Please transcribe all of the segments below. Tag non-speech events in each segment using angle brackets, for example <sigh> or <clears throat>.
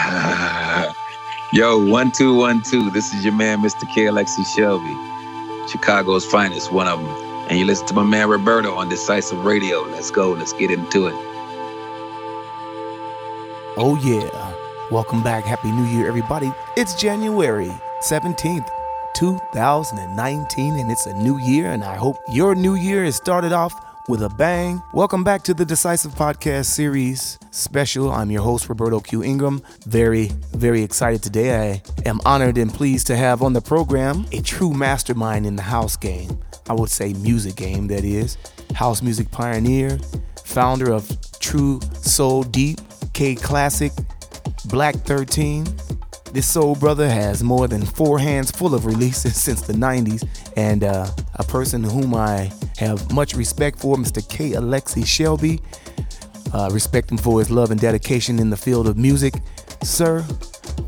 <sighs> Yo, one two one two. This is your man, Mr. K. Alexi Shelby, Chicago's finest, one of them. And you listen to my man Roberto on Decisive Radio. Let's go. Let's get into it. Oh yeah. Welcome back. Happy New Year, everybody. It's January 17th, 2019, and it's a new year, and I hope your new year has started off with a bang. Welcome back to the Decisive Podcast Series special. I'm your host, Roberto Q. Ingram. Very, very excited today. I am honored and pleased to have on the program a true mastermind in the house game. I would say music game, that is. House music pioneer, founder of True Soul Deep, K Classic, Black 13. This soul brother has more than four hands full of releases <laughs> since the 90s, and uh, a person whom I have much respect for, Mr. K. Alexi Shelby. Uh, respect him for his love and dedication in the field of music. Sir,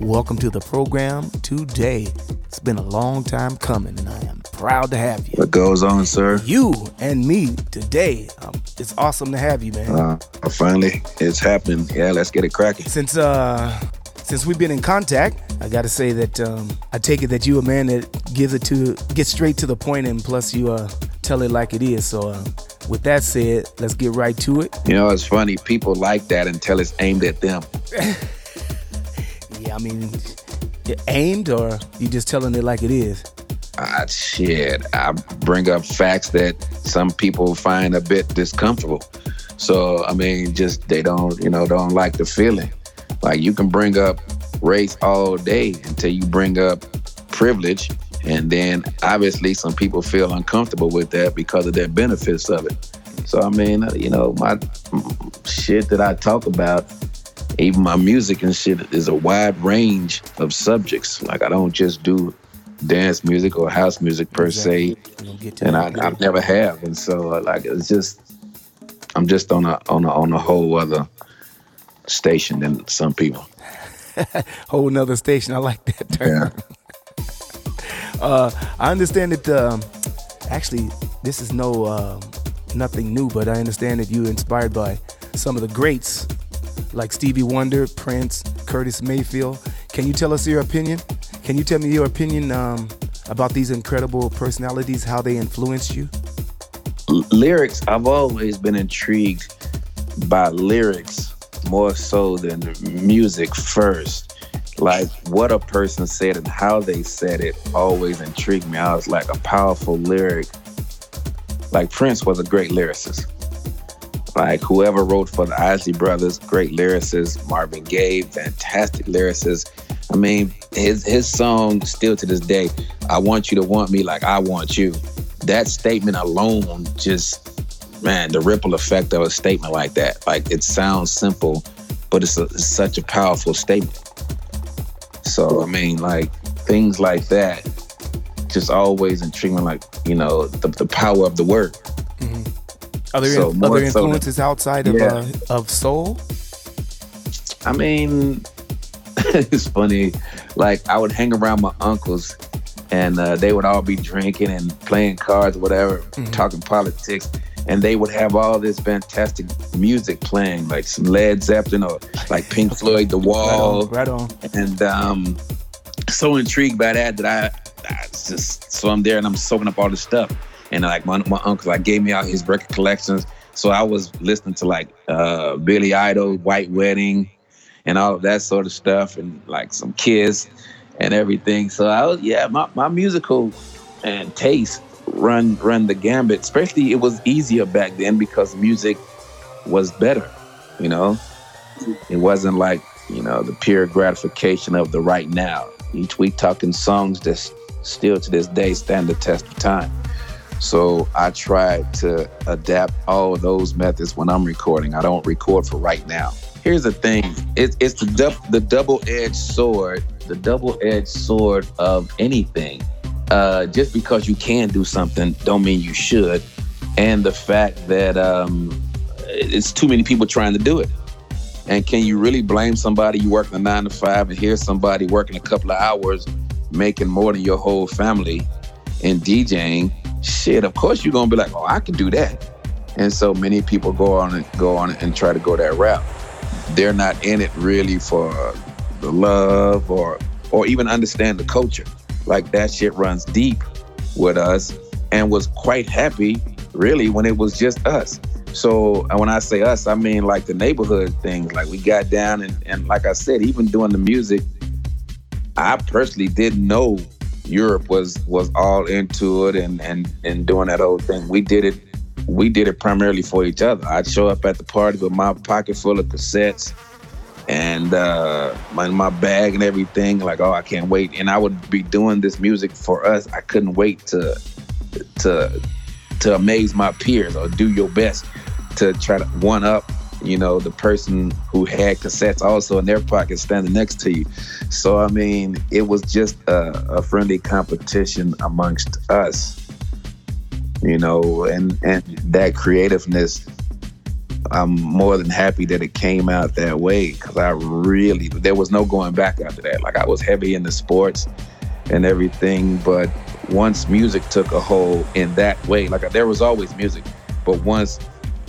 welcome to the program today. It's been a long time coming, and I am proud to have you. What goes on, sir? You and me today. Um, it's awesome to have you, man. Uh, finally, it's happening. Yeah, let's get it cracking. Since uh, since we've been in contact, I got to say that um, I take it that you a man that gives it to get straight to the point, and plus you uh, tell it like it is. So, uh, with that said, let's get right to it. You know, it's funny. People like that until it's aimed at them. <laughs> yeah, I mean, aimed, or you just telling it like it is. Ah, shit. I bring up facts that some people find a bit discomfortable. So, I mean, just they don't, you know, don't like the feeling. Like you can bring up race all day until you bring up privilege. And then obviously some people feel uncomfortable with that because of their benefits of it. So, I mean, you know, my shit that I talk about, even my music and shit, is a wide range of subjects. Like, I don't just do dance music or house music per exactly. se, and I, I never have. And so, uh, like, it's just, I'm just on a on a on a whole other station than some people. <laughs> whole another station. I like that term. Yeah. <laughs> uh, I understand that. Um, actually, this is no uh, nothing new, but I understand that you inspired by some of the greats like Stevie Wonder, Prince, Curtis Mayfield. Can you tell us your opinion? Can you tell me your opinion um, about these incredible personalities, how they influenced you? L- lyrics. I've always been intrigued by lyrics more so than music first. Like what a person said and how they said it always intrigued me. I was like a powerful lyric. Like Prince was a great lyricist. Like whoever wrote for the Isley Brothers, great lyricist. Marvin Gaye, fantastic lyricist. I mean, his his song still to this day, I want you to want me like I want you. That statement alone just man, the ripple effect of a statement like that. Like it sounds simple, but it's, a, it's such a powerful statement. So I mean, like things like that, just always intrigue me. Like you know, the, the power of the word. Mm-hmm. Are there so in, other influences so outside of yeah. uh, of soul? I mean, <laughs> it's funny. Like I would hang around my uncles, and uh, they would all be drinking and playing cards, whatever, mm-hmm. talking politics and they would have all this fantastic music playing, like some Led Zeppelin or like Pink Floyd, The Wall. Right on. Right on. And um, so intrigued by that that I, I just so I'm there and I'm soaking up all this stuff. And like my my uncle like gave me out his record collections. So I was listening to like uh, Billy Idol, White Wedding, and all of that sort of stuff, and like some Kiss and everything. So I was yeah, my, my musical and taste run run the gambit. Especially it was easier back then because music was better. You know, it wasn't like you know the pure gratification of the right now. Each week talking songs that still to this day stand the test of time. So I try to adapt all those methods when I'm recording. I don't record for right now. Here's the thing: it's it's the du- the double edged sword, the double edged sword of anything uh, just because you can do something don't mean you should. And the fact that um, it's too many people trying to do it. And can you really blame somebody you working a nine to five and here's somebody working a couple of hours making more than your whole family in DJing? Shit, of course you're gonna be like, oh, I can do that. And so many people go on and go on and try to go that route. They're not in it really for the love or or even understand the culture. Like that shit runs deep with us and was quite happy really when it was just us. So when I say us, I mean like the neighborhood things. Like we got down and, and like I said, even doing the music, I personally didn't know Europe was was all into it and and and doing that whole thing. We did it we did it primarily for each other. I'd show up at the party with my pocket full of cassettes and uh, my my bag and everything. Like, oh, I can't wait. And I would be doing this music for us. I couldn't wait to to to amaze my peers or do your best to try to one up you know, the person who had cassettes also in their pocket standing next to you. So, I mean, it was just a, a friendly competition amongst us, you know, and, and that creativeness, I'm more than happy that it came out that way because I really, there was no going back after that. Like, I was heavy into sports and everything, but once music took a hold in that way, like, there was always music, but once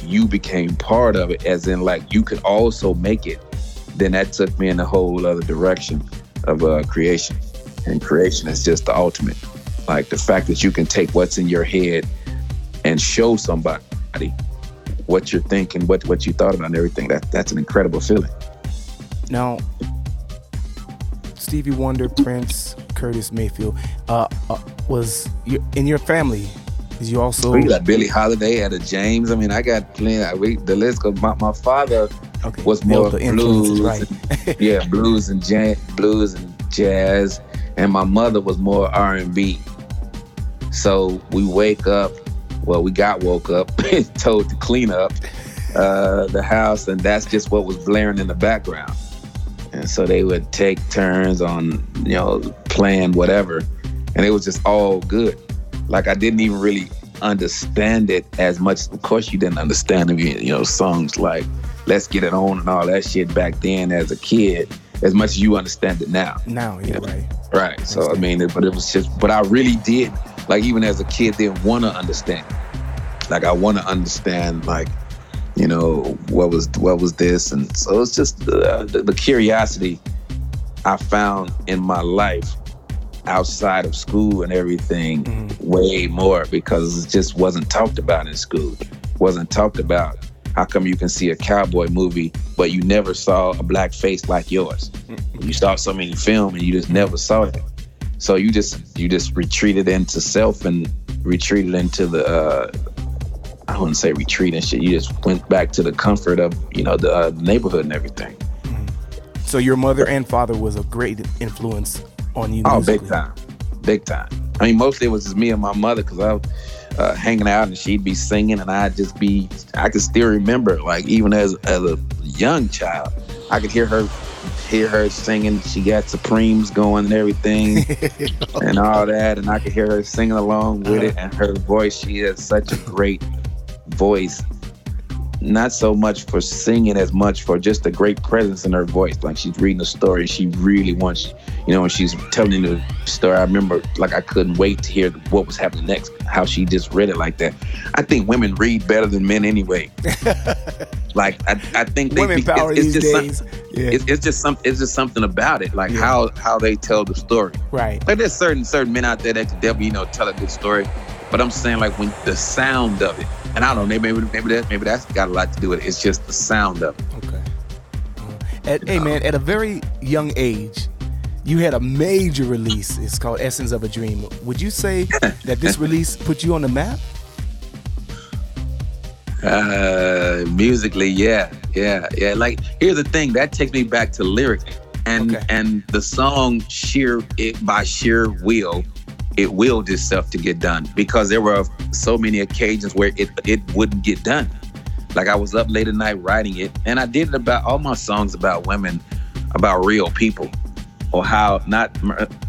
you became part of it, as in like you could also make it, then that took me in a whole other direction of uh, creation. And creation is just the ultimate. Like the fact that you can take what's in your head and show somebody what you're thinking, what what you thought about, and everything. That that's an incredible feeling. Now, Stevie Wonder, Prince, Curtis Mayfield, uh, uh, was in your family you also we got Billie Holiday, Etta James. I mean, I got plenty. We, the list goes. My, my father okay. was more blues, right. and, yeah, blues and jazz, blues and jazz, and my mother was more R and B. So we wake up. Well, we got woke up, <laughs> and told to clean up uh, the house, and that's just what was blaring in the background. And so they would take turns on, you know, playing whatever, and it was just all good like I didn't even really understand it as much. Of course, you didn't understand them, you know, songs like "Let's Get It On" and all that shit back then as a kid, as much as you understand it now. Now, yeah, you know? right. Right. So I mean, but it was just, but I really did, like even as a kid, didn't want to understand. Like I want to understand, like you know, what was what was this, and so it's just uh, the, the curiosity I found in my life outside of school and everything mm-hmm. way more because it just wasn't talked about in school. Wasn't talked about. How come you can see a cowboy movie, but you never saw a black face like yours? Mm-hmm. You saw so many film and you just never saw it. So you just you just retreated into self and retreated into the uh, I wouldn't say retreat and shit. You just went back to the comfort of you know the uh, neighborhood and everything. Mm-hmm. So your mother and father was a great influence on you? Oh, big time, big time. I mean, mostly it was just me and my mother because I was uh, hanging out and she'd be singing and I'd just be. I could still remember, like even as as a young child, I could hear her hear her singing. She got Supremes going and everything <laughs> and all that, and I could hear her singing along with uh-huh. it. And her voice, she has such a great voice not so much for singing as much for just a great presence in her voice. Like she's reading a story, she really wants, you know, when she's telling the story. I remember, like, I couldn't wait to hear what was happening next. How she just read it like that. I think women read better than men anyway. <laughs> like, I, I think they, women be, power it's, it's these days. Yeah. It's, it's, just some, it's just something about it, like yeah. how how they tell the story. Right. Like, there's certain certain men out there that can definitely, you know, tell a good story. But I'm saying, like, when the sound of it and I don't know, maybe maybe that maybe that's got a lot to do with it. It's just the sound of it. Okay. Uh, at, hey man, at a very young age, you had a major release. It's called Essence of a Dream. Would you say <laughs> that this release put you on the map? Uh, musically, yeah, yeah, yeah. Like here's the thing that takes me back to lyrics and okay. and the song sheer it by sheer will it willed itself to get done because there were so many occasions where it it wouldn't get done. Like I was up late at night writing it, and I did it about all my songs about women, about real people, or how not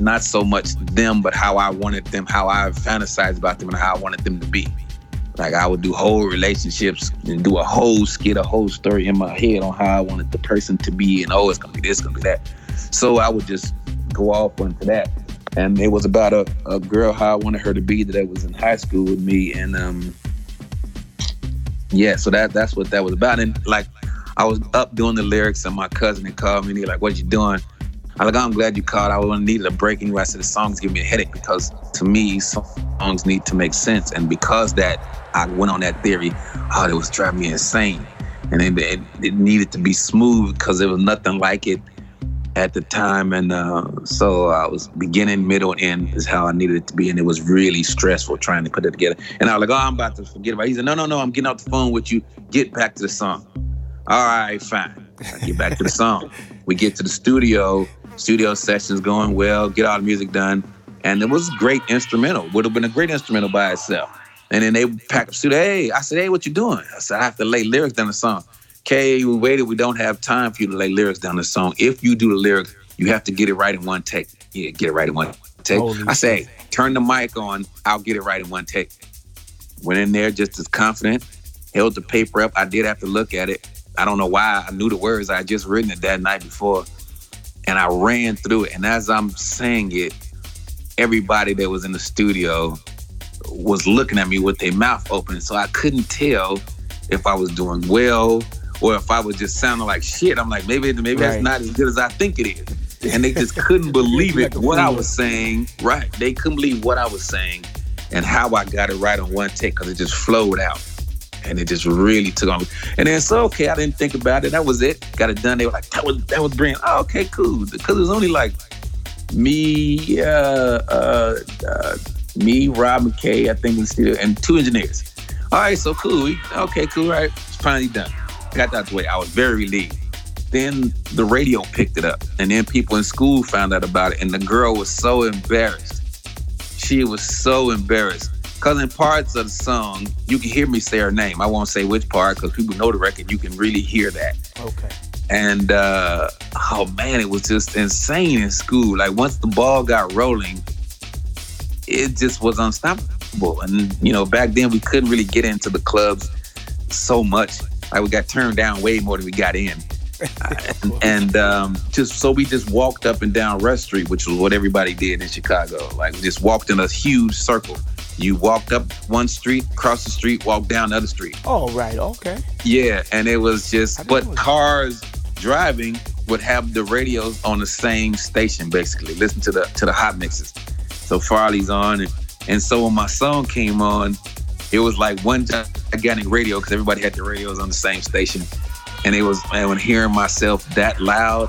not so much them, but how I wanted them, how I fantasized about them, and how I wanted them to be. Like I would do whole relationships and do a whole skit, a whole story in my head on how I wanted the person to be, and oh, it's gonna be this, gonna be that. So I would just go off into that and it was about a, a girl how I wanted her to be that was in high school with me, and um, yeah, so that that's what that was about. And like, I was up doing the lyrics, and my cousin had called me, and he like, "What you doing?" I'm like, I'm glad you called. I would needed a break anyway. I said the songs give me a headache because to me, songs need to make sense. And because that, I went on that theory. Oh, it was driving me insane. And it, it, it needed to be smooth because there was nothing like it at the time. And uh, so I was beginning, middle, and end is how I needed it to be. And it was really stressful trying to put it together. And I was like, oh, I'm about to forget about it. He said, no, no, no, I'm getting off the phone with you. Get back to the song. All right, fine. I get back to the song. <laughs> We get to the studio studio sessions going well, get all the music done. And it was a great instrumental. Would have been a great instrumental by itself. And then they packed up studio. Hey, I said, hey, what you doing? I said, I have to lay lyrics down the song. Okay, we waited. We don't have time for you to lay lyrics down the song. If you do the lyrics, you have to get it right in one take. Yeah, get it right in one take. Holy I say, turn the mic on. I'll get it right in one take. Went in there just as confident. Held the paper up. I did have to look at it. I don't know why I knew the words. I had just written it that night before and I ran through it. And as I'm saying it, everybody that was in the studio was looking at me with their mouth open. So I couldn't tell if I was doing well or if I was just sounding like shit. I'm like, maybe maybe right. that's not as good as I think it is. And they just <laughs> couldn't believe it, what I was saying. Right. They couldn't believe what I was saying and how I got it right on one take because it just flowed out and it just really took on. And then so okay, I didn't think about it. That was it. Got it done. They were like, that was that was brilliant. Oh, okay, cool. Because it was only like me, uh, uh, uh, me, Rob McKay, I think, and two engineers. All right, so cool. Okay, cool. Right, it's finally done. Got that way. I was very relieved. Then the radio picked it up, and then people in school found out about it, and the girl was so embarrassed. She was so embarrassed because in parts of the song, you can hear me say her name. I won't say which part because people know the record. You can really hear that. Okay. And uh, oh man, it was just insane in school. Like once the ball got rolling, it just was unstoppable. And you know, back then we couldn't really get into the clubs so much. Like we got turned down way more than we got in. and, <laughs> and um, just so we just walked up and down Rush Street, which was what everybody did in Chicago. Like we just walked in a huge circle you walked up one street, cross the street, walked down the other street. Oh, right. Okay. Yeah, and it was just, but cars driving would have the radios on the same station, basically. Listen to the to the hot mixes. So Farley's on, and, and so when my song came on, it was like one gigantic radio because everybody had the radios on the same station, and it was man when hearing myself that loud,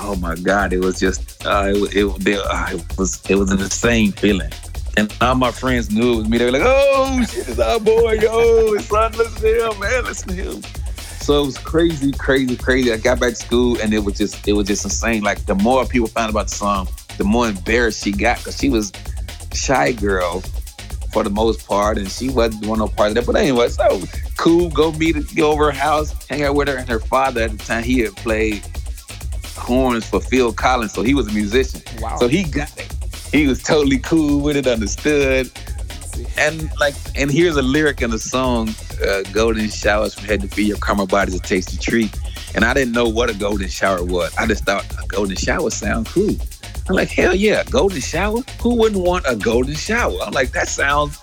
oh my god, it was just uh, it, it, uh, it was it was an insane feeling. And all my friends knew it was me. They were like, oh, shit, it's our boy. Yo, son, listen to him, man, listen to him. So it was crazy, crazy, crazy. I got back to school and it was just, it was just insane. Like the more people found about the song, the more embarrassed she got because she was shy girl for the most part, and she wasn't doing no part of that. But anyway, so cool. Go meet, go over her house, hang out with her, and her father at the time he had played horns for Phil Collins, so he was a musician. Wow. So he got it he was totally cool with it, understood. And like, and here's a lyric in the song, uh, "Golden showers from head to feet, your karma body's a tasty treat." And I didn't know what a golden shower was. I just thought a golden shower sound cool. I'm like, hell yeah, golden shower. Who wouldn't want a golden shower? I'm like, that sounds.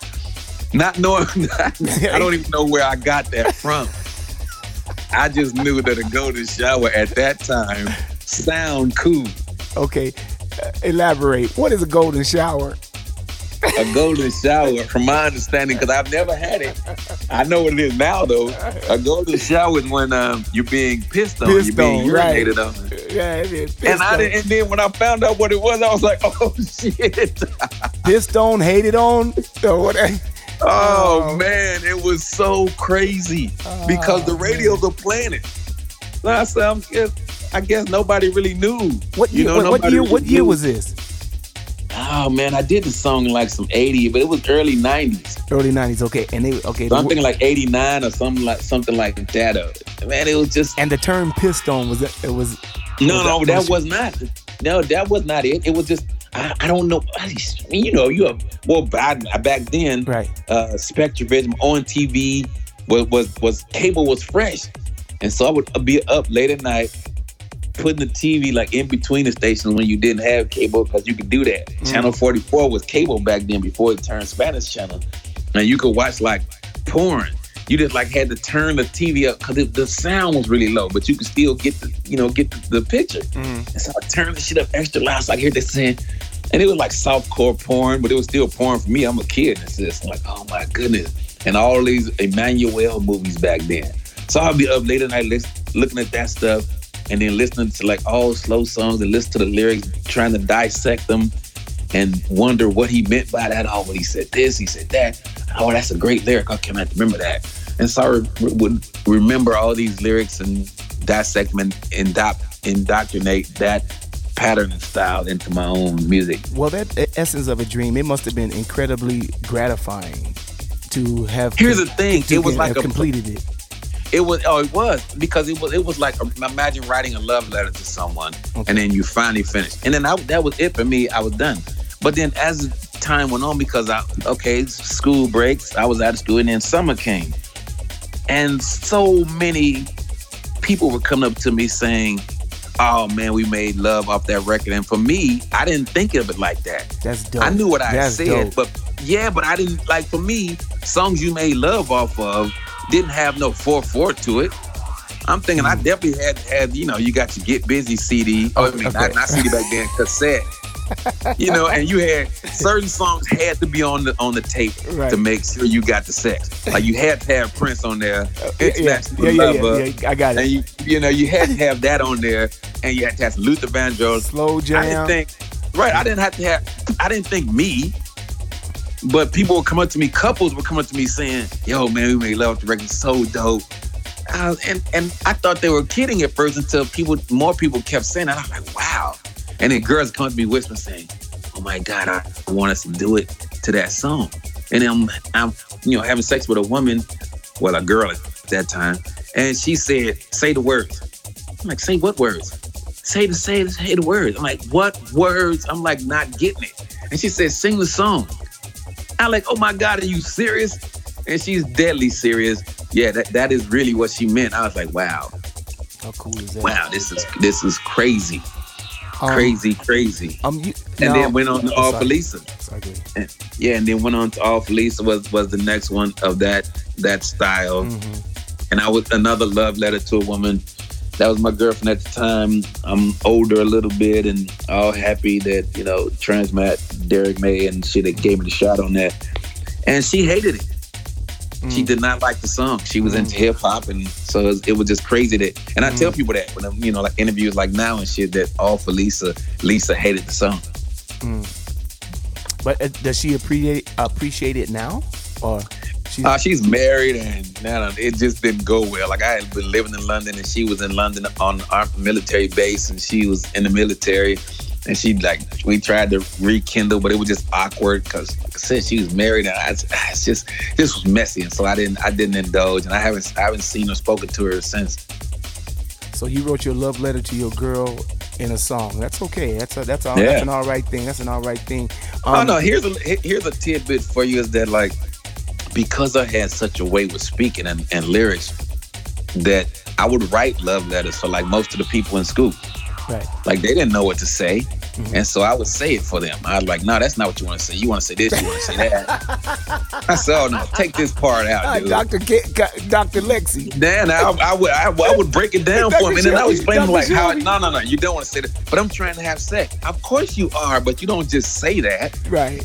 Not knowing, <laughs> I don't even know where I got that from. I just knew that a golden shower at that time sound cool. Okay, uh, elaborate. What is a golden shower? A golden shower, from my understanding, because I've never had it. I know what it is now, though. A golden shower is when um, you're being pissed on, pissed you're being on, urinated right. on. Yeah, it is. And I didn't, and then when I found out what it was, I was like, <laughs> oh shit. pissed on, hated on, or what? <laughs> Oh, oh, man, it was so crazy oh, because the radios man. are playing it. Last time, I guess nobody really knew. What year? You know, what, what year? Really what year knew. was this? Oh man, I did the song like some 80, but it was early 90s. Early 90s, okay. And they okay. Something like 89 or something like something like that. Man, it was just And the term piston was it, it was No, was no, that, that was not. No, that was not it. It was just I, I don't know. I, you know, you have well back back then, right? Uh Spectrovision on TV was was was cable was fresh. And so I would be up late at night putting the TV like in between the stations when you didn't have cable because you could do that. Mm. Channel 44 was cable back then before it turned Spanish channel. And you could watch like porn. you just like had to turn the TV up because the sound was really low, but you could still get the you know get the, the picture. Mm. And so I turned the shit up extra loud, so I could hear this saying, and it was like softcore porn, but it was still porn for me. I'm a kid. It's just like, oh my goodness. And all these Emmanuelle movies back then. So I'll be up late at night looking at that stuff and then listening to like all slow songs and listen to the lyrics, trying to dissect them and wonder what he meant by that. Oh, well, he said this, he said that. Oh, that's a great lyric. Okay, I have to remember that. And so I would remember all these lyrics and dissect them and indoctrinate that pattern and style into my own music. Well, that essence of a dream, it must have been incredibly gratifying to have. Here's the thing: it was like a, completed it. It was oh, it was because it was it was like imagine writing a love letter to someone okay. and then you finally finish and then I, that was it for me. I was done. But then as time went on, because I okay, school breaks, I was out of school, and then summer came, and so many people were coming up to me saying, "Oh man, we made love off that record." And for me, I didn't think of it like that. That's dope. I knew what I That's said, dope. but yeah, but I didn't like. For me, songs you made love off of didn't have no four four to it. I'm thinking I mm. definitely had had you know you got your Get Busy CD. Oh, I mean okay. not, not CD back then, cassette. you know, and you had certain songs had to be on the on the tape right. to make sure you got the sex. Like you had to have Prince on there, International yeah, yeah, yeah, yeah, I got it. And you, you know, you had to have that on there, and you had to have Luther Vandross, slow jam. I didn't think, right? I didn't have to have. I didn't think me. But people would come up to me, couples would come up to me saying, "Yo, man, we made love the record so dope." Uh, and and I thought they were kidding at first until people, more people kept saying that. I'm like, "Wow!" And then girls come to me whispering saying, "Oh my God, I want us to do it to that song." And I'm, I'm, you know, having sex with a woman, well, a girl at that time, and she said, "Say the words." I'm like, "Say what words?" Say the say, the, say the words. I'm like, "What words?" I'm like, not getting it. And she said, "Sing the song." I'm like, oh my God, are you serious? And she's deadly serious. Yeah, that, that is really what she meant. I was like, wow. How cool is that? Wow, this is this is crazy. Um, crazy, crazy. Um, you, and then went on to All for Lisa. And, yeah, and then went on to All for Lisa was was the next one of that that style. Mm-hmm. And I was another love letter to a woman that was my girlfriend at the time. I'm older a little bit and all happy that, you know, Transmat, Derrick May and she that gave me the shot on that. And she hated it. Mm. She did not like the song. She was mm. into hip hop, and so it was, it was, just crazy that. And I mm. tell people that when I'm, you know, like interviews like now and shit, that all for Lisa, Lisa hated the song. Mm. But uh, does she appreciate appreciate it now, or? She's, uh, she's married, and nah, it just didn't go well. Like I had been living in London, and she was in London on our military base, and she was in the military. And she like we tried to rekindle, but it was just awkward because like I said she was married, and I, it's just this was messy, and so I didn't I didn't indulge, and I haven't I haven't seen or spoken to her since. So you wrote your love letter to your girl in a song. That's okay. That's a, that's all. Yeah. That's an all right thing. That's an all right thing. Um, oh no, here's a here's a tidbit for you is that like because I had such a way with speaking and, and lyrics that I would write love letters for like most of the people in school. Right. Like they didn't know what to say. Mm-hmm. And so I would say it for them. I was like, no, that's not what you want to say. You want to say this, you want to say that. <laughs> I said, oh no, take this part out, dude. Dr. K- Dr. Lexi. Then I, I, would, I, I, would break it down <laughs> for him. And then I would explain him like how, no, no, no, you don't want to say that. But I'm trying to have sex. Of course you are, but you don't just say that. Right.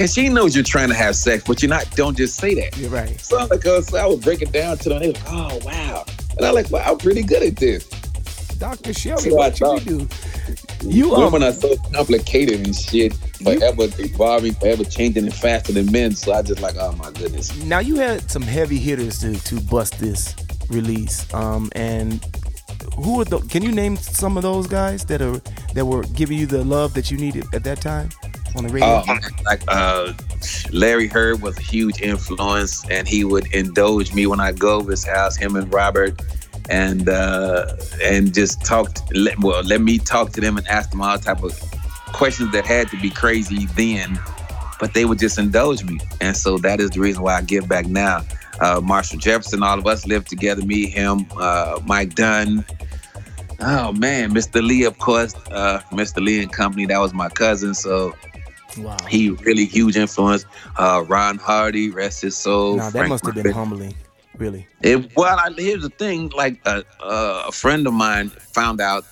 And she knows you're trying to have sex, but you're not. Don't just say that. You're right. So like, uh, so I would break it down to them. They were like, oh wow, and I'm like, wow, I'm pretty good at this. Dr. Shelby, so what you do? You um, women are so complicated and shit, forever you, evolving, forever changing and faster than men. So I just like, oh my goodness. Now you had some heavy hitters to to bust this release, um, and who are the? Can you name some of those guys that are that were giving you the love that you needed at that time? On the radio? Uh, like uh, Larry Heard was a huge influence, and he would indulge me when I go over his house. Him and Robert, and uh, and just talk. To, let, well, let me talk to them and ask them all type of questions that had to be crazy then, but they would just indulge me, and so that is the reason why I give back now. Uh, Marshall Jefferson, all of us lived together. Me, him, uh, Mike Dunn. Oh man, Mr. Lee, of course, uh, Mr. Lee and Company. That was my cousin. So Wow. He really huge influence. Uh, Ron Hardy, rest his soul. Nah, that Frank must have been humbling. really? It, well, I, here's the thing. Like a, a friend of mine found out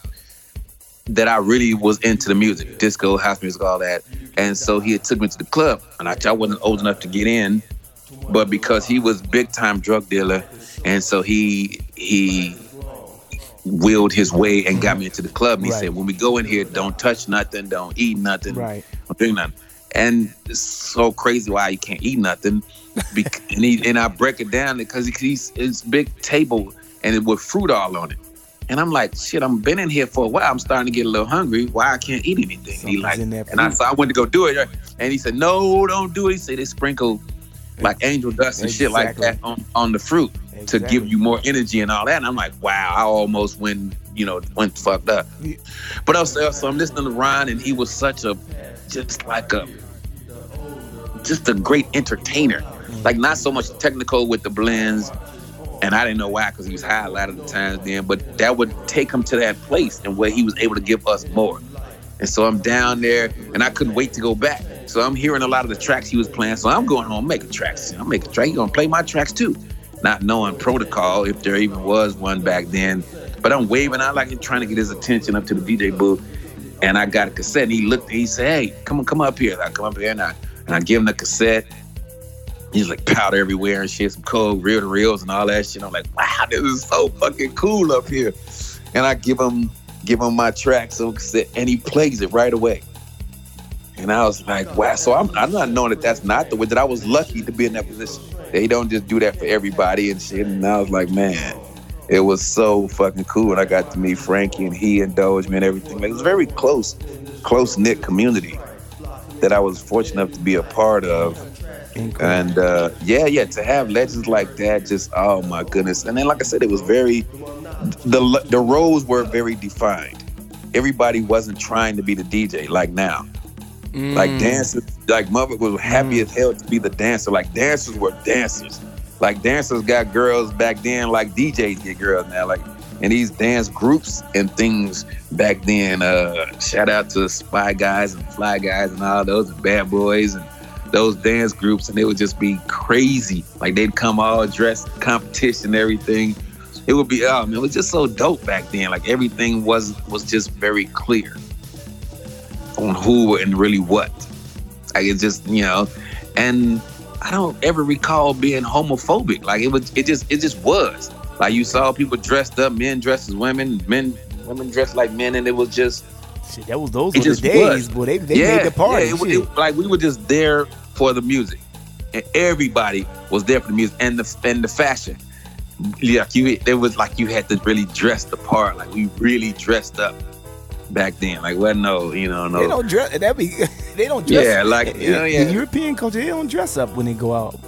that I really was into the music, disco, house music, all that, and so he took me to the club, and I, I wasn't old enough to get in, but because he was big time drug dealer, and so he he willed his way and got me into the club. And he right. said, when we go in here, don't touch nothing, don't eat nothing, right. don't drink nothing. And it's so crazy why you can't eat nothing. <laughs> and he and I break it down because he's it's big table and it with fruit all on it. And I'm like, shit, I'm been in here for a while. I'm starting to get a little hungry. Why I can't eat anything? Something's he like, and I so I went to go do it. And he said, no, don't do it. He said they sprinkle like angel dust and exactly. shit like that on, on the fruit exactly. to give you more energy and all that. And I'm like, wow, I almost went, you know, went fucked up. But also, so I'm listening to Ron, and he was such a, just like a, just a great entertainer. Mm. Like not so much technical with the blends, and I didn't know why because he was high a lot of the times then. But that would take him to that place and where he was able to give us more. And so I'm down there, and I couldn't wait to go back. So I'm hearing a lot of the tracks he was playing. So I'm going home making tracks. I'm making tracks. He's gonna play my tracks too, not knowing protocol if there even was one back then. But I'm waving. out like trying to get his attention up to the DJ booth. And I got a cassette. And he looked. And he said, "Hey, come on, come up here." I come up here and I and I give him the cassette. He's like powder everywhere and shit, some cold reel to reels and all that shit. I'm like, wow, this is so fucking cool up here. And I give him give him my tracks on cassette, and he plays it right away. And I was like, wow. So I'm, I'm not knowing that that's not the way that I was lucky to be in that position. They don't just do that for everybody and shit. And I was like, man, it was so fucking cool. And I got to meet Frankie and he and Doge, man, everything. Like, it was very close, close knit community that I was fortunate enough to be a part of. And uh, yeah, yeah, to have legends like that, just oh my goodness. And then, like I said, it was very the the roles were very defined. Everybody wasn't trying to be the DJ like now. Mm. Like dancers, like mother was happy mm. as hell to be the dancer. Like dancers were dancers. Like dancers got girls back then, like DJs get girls now. Like and these dance groups and things back then. Uh, shout out to Spy Guys and Fly Guys and all those bad boys and those dance groups, and they would just be crazy. Like they'd come all dressed, competition, everything. It would be, oh man, it was just so dope back then. Like everything was was just very clear on who and really what. Like it just, you know, and I don't ever recall being homophobic. Like it was, it just, it just was. Like you saw people dressed up, men dressed as women, men, women dressed like men, and it was just. Shit, that was those were the days, boy. They, they yeah, made the party. Yeah, it, it, like we were just there for the music, and everybody was there for the music and the and the fashion. Like you, it was like you had to really dress the part. Like we really dressed up back then. Like, what? no, you know, no. They don't dress. That be <laughs> they don't dress. Yeah, like you know, yeah. The European culture, they don't dress up when they go out.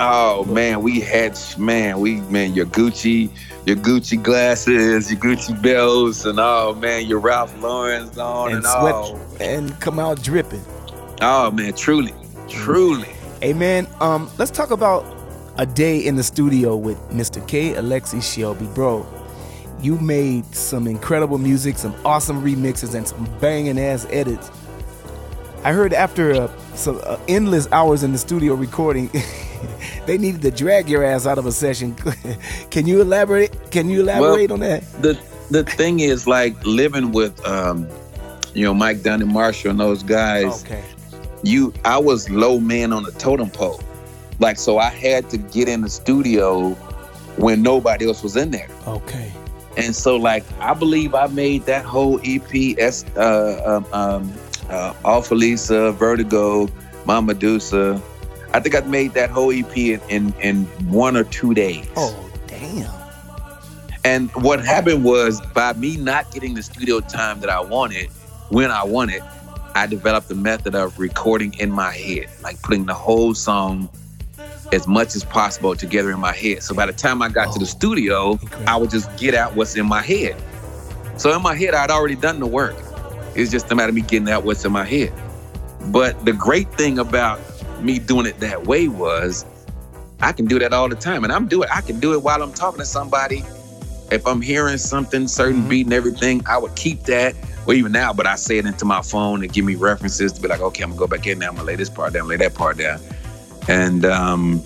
Oh man, we had man, we man, your Gucci, your Gucci glasses, your Gucci belts, and oh man, your Ralph Lauren's on and, and sweat all. and come out dripping. Oh man, truly, truly. Hey man, um, let's talk about a day in the studio with Mr. K. Alexi Shelby, bro you made some incredible music, some awesome remixes, and some banging ass edits. I heard after uh, some uh, endless hours in the studio recording, <laughs> they needed to drag your ass out of a session. <laughs> Can you elaborate? Can you elaborate well, on that? The the thing is like living with um, you know Mike Dunn and Marshall and those guys. Okay. You, I was low man on the totem pole, like so I had to get in the studio when nobody else was in there. Okay. And so, like, I believe I made that whole EP, S, uh, um, um, uh, Off Lisa, Vertigo, Mama Dusa. I think I made that whole EP in, in, in one or two days. Oh, damn. And what happened was, by me not getting the studio time that I wanted, when I wanted, I developed a method of recording in my head, like putting the whole song as much as possible together in my head. So by the time I got oh, to the oh, studio, incredible. I would just get out what's in my head. So in my head, I'd already done the work. It's just a matter of me getting out what's in my head. But the great thing about me doing it that way was I can do that all the time. And I'm doing I can do it while I'm talking to somebody. If I'm hearing something, certain mm-hmm. beat and everything, I would keep that. Well, even now, but I say it into my phone and give me references to be like, okay, I'm gonna go back in now, I'm gonna lay this part down, lay that part down. And um,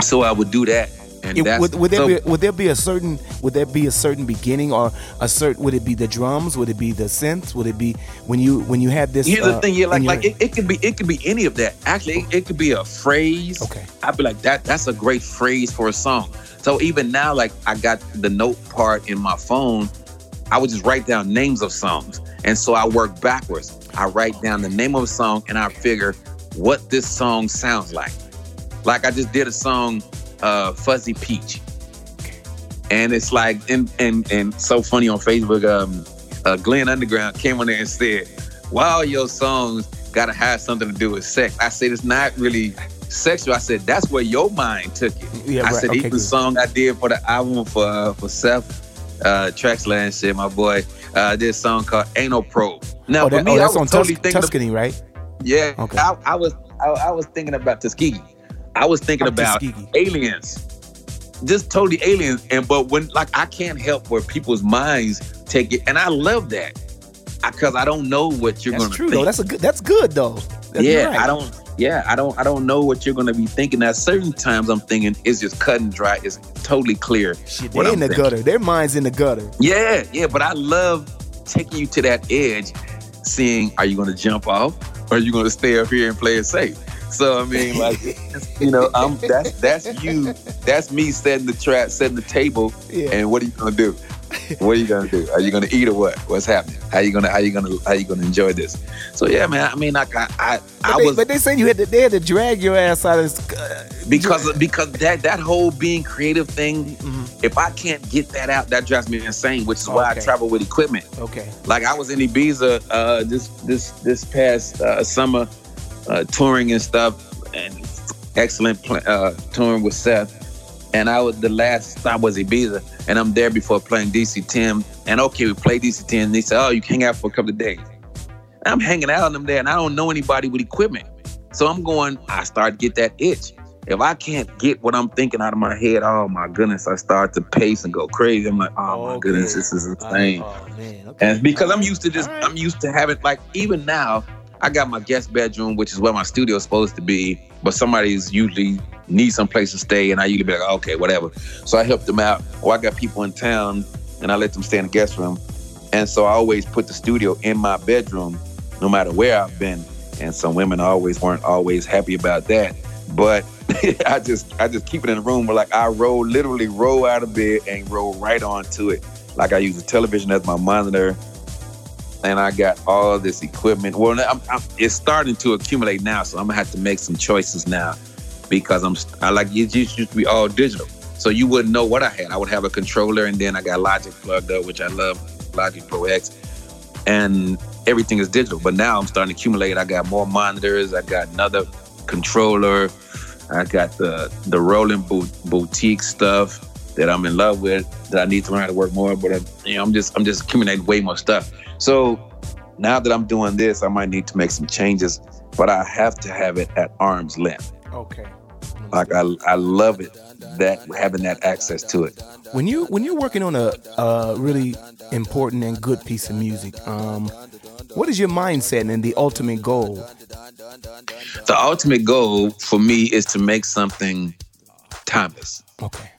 so I would do that. And It- would, would there so- be would there be a certain would there be a certain beginning or a certain would it be the drums would it be the synths would it be when you when you had this Here's uh, the thing, yeah, like like it, it could be it could be any of that. Actually, it, it could be a phrase. Okay. I'd be like that. That's a great phrase for a song. So even now, like I got the note part in my phone. I would just write down names of songs, and so I work backwards. I write down the name of a song, and I figure what this song sounds like. Like I just did a song, uh, "Fuzzy Peach," and it's like and and and so funny on Facebook. Um, uh, Glenn Underground came on there and said, "Wow, your songs gotta have something to do with sex." I said it's not really sexual. I said that's where your mind took it. yeah, I right, said okay, even the song I did for the album for uh, for Seth uh, Troxler shit, my boy. Uh, this song called "Ain't No Probe." Now oh, that, me, oh, I that's was on totally Tus- thinking. of- Tuscany right yeah, Okay. I, I was I, I was thinking about Tuskegee. I was thinking about Tuskegee. aliens, just totally aliens. And but when like I can't help where people's minds take it, and I love that because I, don't know what you're that's gonna true think. though that's a good that's good though That's yeah, right. I don't. Yeah, I don't. I don't know what you're gonna be thinking. At certain times, I'm thinking it's just cut and dry. It's totally clear. Shit, what they I'm in the thinking. gutter their minds in the gutter Yeah, yeah. But I love taking you to that edge, seeing are you gonna jump off are you gonna stay up here and play it safe? So I mean, like, you know, I'm that's that's you, that's me setting the trap, setting the table, <laughs> yeah and what are you gonna do? <laughs> What are you gonna do? Are you gonna eat or what? What's happening? How you gonna how you gonna how you gonna enjoy this? So yeah, man. I mean, like I I, I they, was but they saying you had to they had to drag your ass out of this, uh, because because that that whole being creative thing. mhm, If I can't get that out, that drives me insane. Which is why Okay. I travel with equipment. okay Like I was in Ibiza uh, this this this past uh, summer, uh, touring and stuff, and excellent pl- uh, touring with Seth. And I was the last stop was Ibiza, and I'm there before playing DC 10. And okay, we played DC 10. And they said, "Oh, you can hang out for a couple of days." And I'm hanging out and I'm there, and I don't know anybody with equipment, so I'm going. I start to get that itch. If I can't get what I'm thinking out of my head, oh my goodness, I start to pace and go crazy. I'm like, oh my Okay. goodness, this is insane. oh man okay. And because I'm used to just, Alright. I'm used to having like even now, I got my guest bedroom, which is where my studio is supposed to be, but somebody's usually need some place to stay, and I usually be like, okay, whatever. So I help them out, or I got people in town, and I let them stay in the guest room, and so I always put the studio in my bedroom, no matter where I've been. And some women always weren't always happy about that, but <laughs> I just I just keep it in the room where like I roll literally roll out of bed and roll right onto it. Like I use the television as my monitor, and I got all this equipment. Well, I'm, I'm, it's starting to accumulate now, so I'm gonna have to make some choices now because I'm I like it used to be all digital, so you wouldn't know what I had. I would have a controller, and then I got Logic plugged up, which I love, Logic Pro X, and everything is digital. But now I'm starting to accumulate. I got more monitors. I got another controller. I got the the Roland bo- boutique stuff that I'm in love with that I need to learn how to work more. But I, you know, I'm just I'm just accumulating way more stuff. So now that I'm doing this, I might need to make some changes. But I have to have it at arm's length. okay Like I I love it that having that access to it. when you when you're working on a, a really important and good piece of music um what is your mindset and the ultimate goal The ultimate goal for me is to make something timeless. okay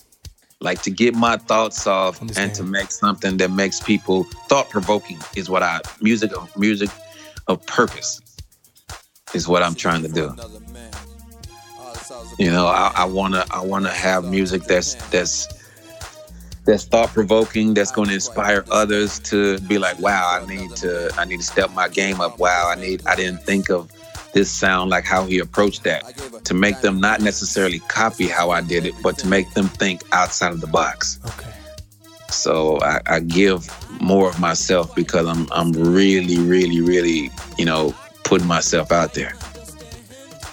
like to get my thoughts off and to make something that makes people thought provoking is what I music of music of purpose is what I'm trying to do. You know, I, I wanna I wanna have music that's that's that's thought provoking, that's gonna inspire others to be like, wow, I need to I need to step my game up. Wow, I need I didn't think of this sound like how he approached that. To make them not necessarily copy how I did it, but to make them think outside of the box. okay So I, I give more of myself because I'm I'm really, really, really, you know, putting myself out there.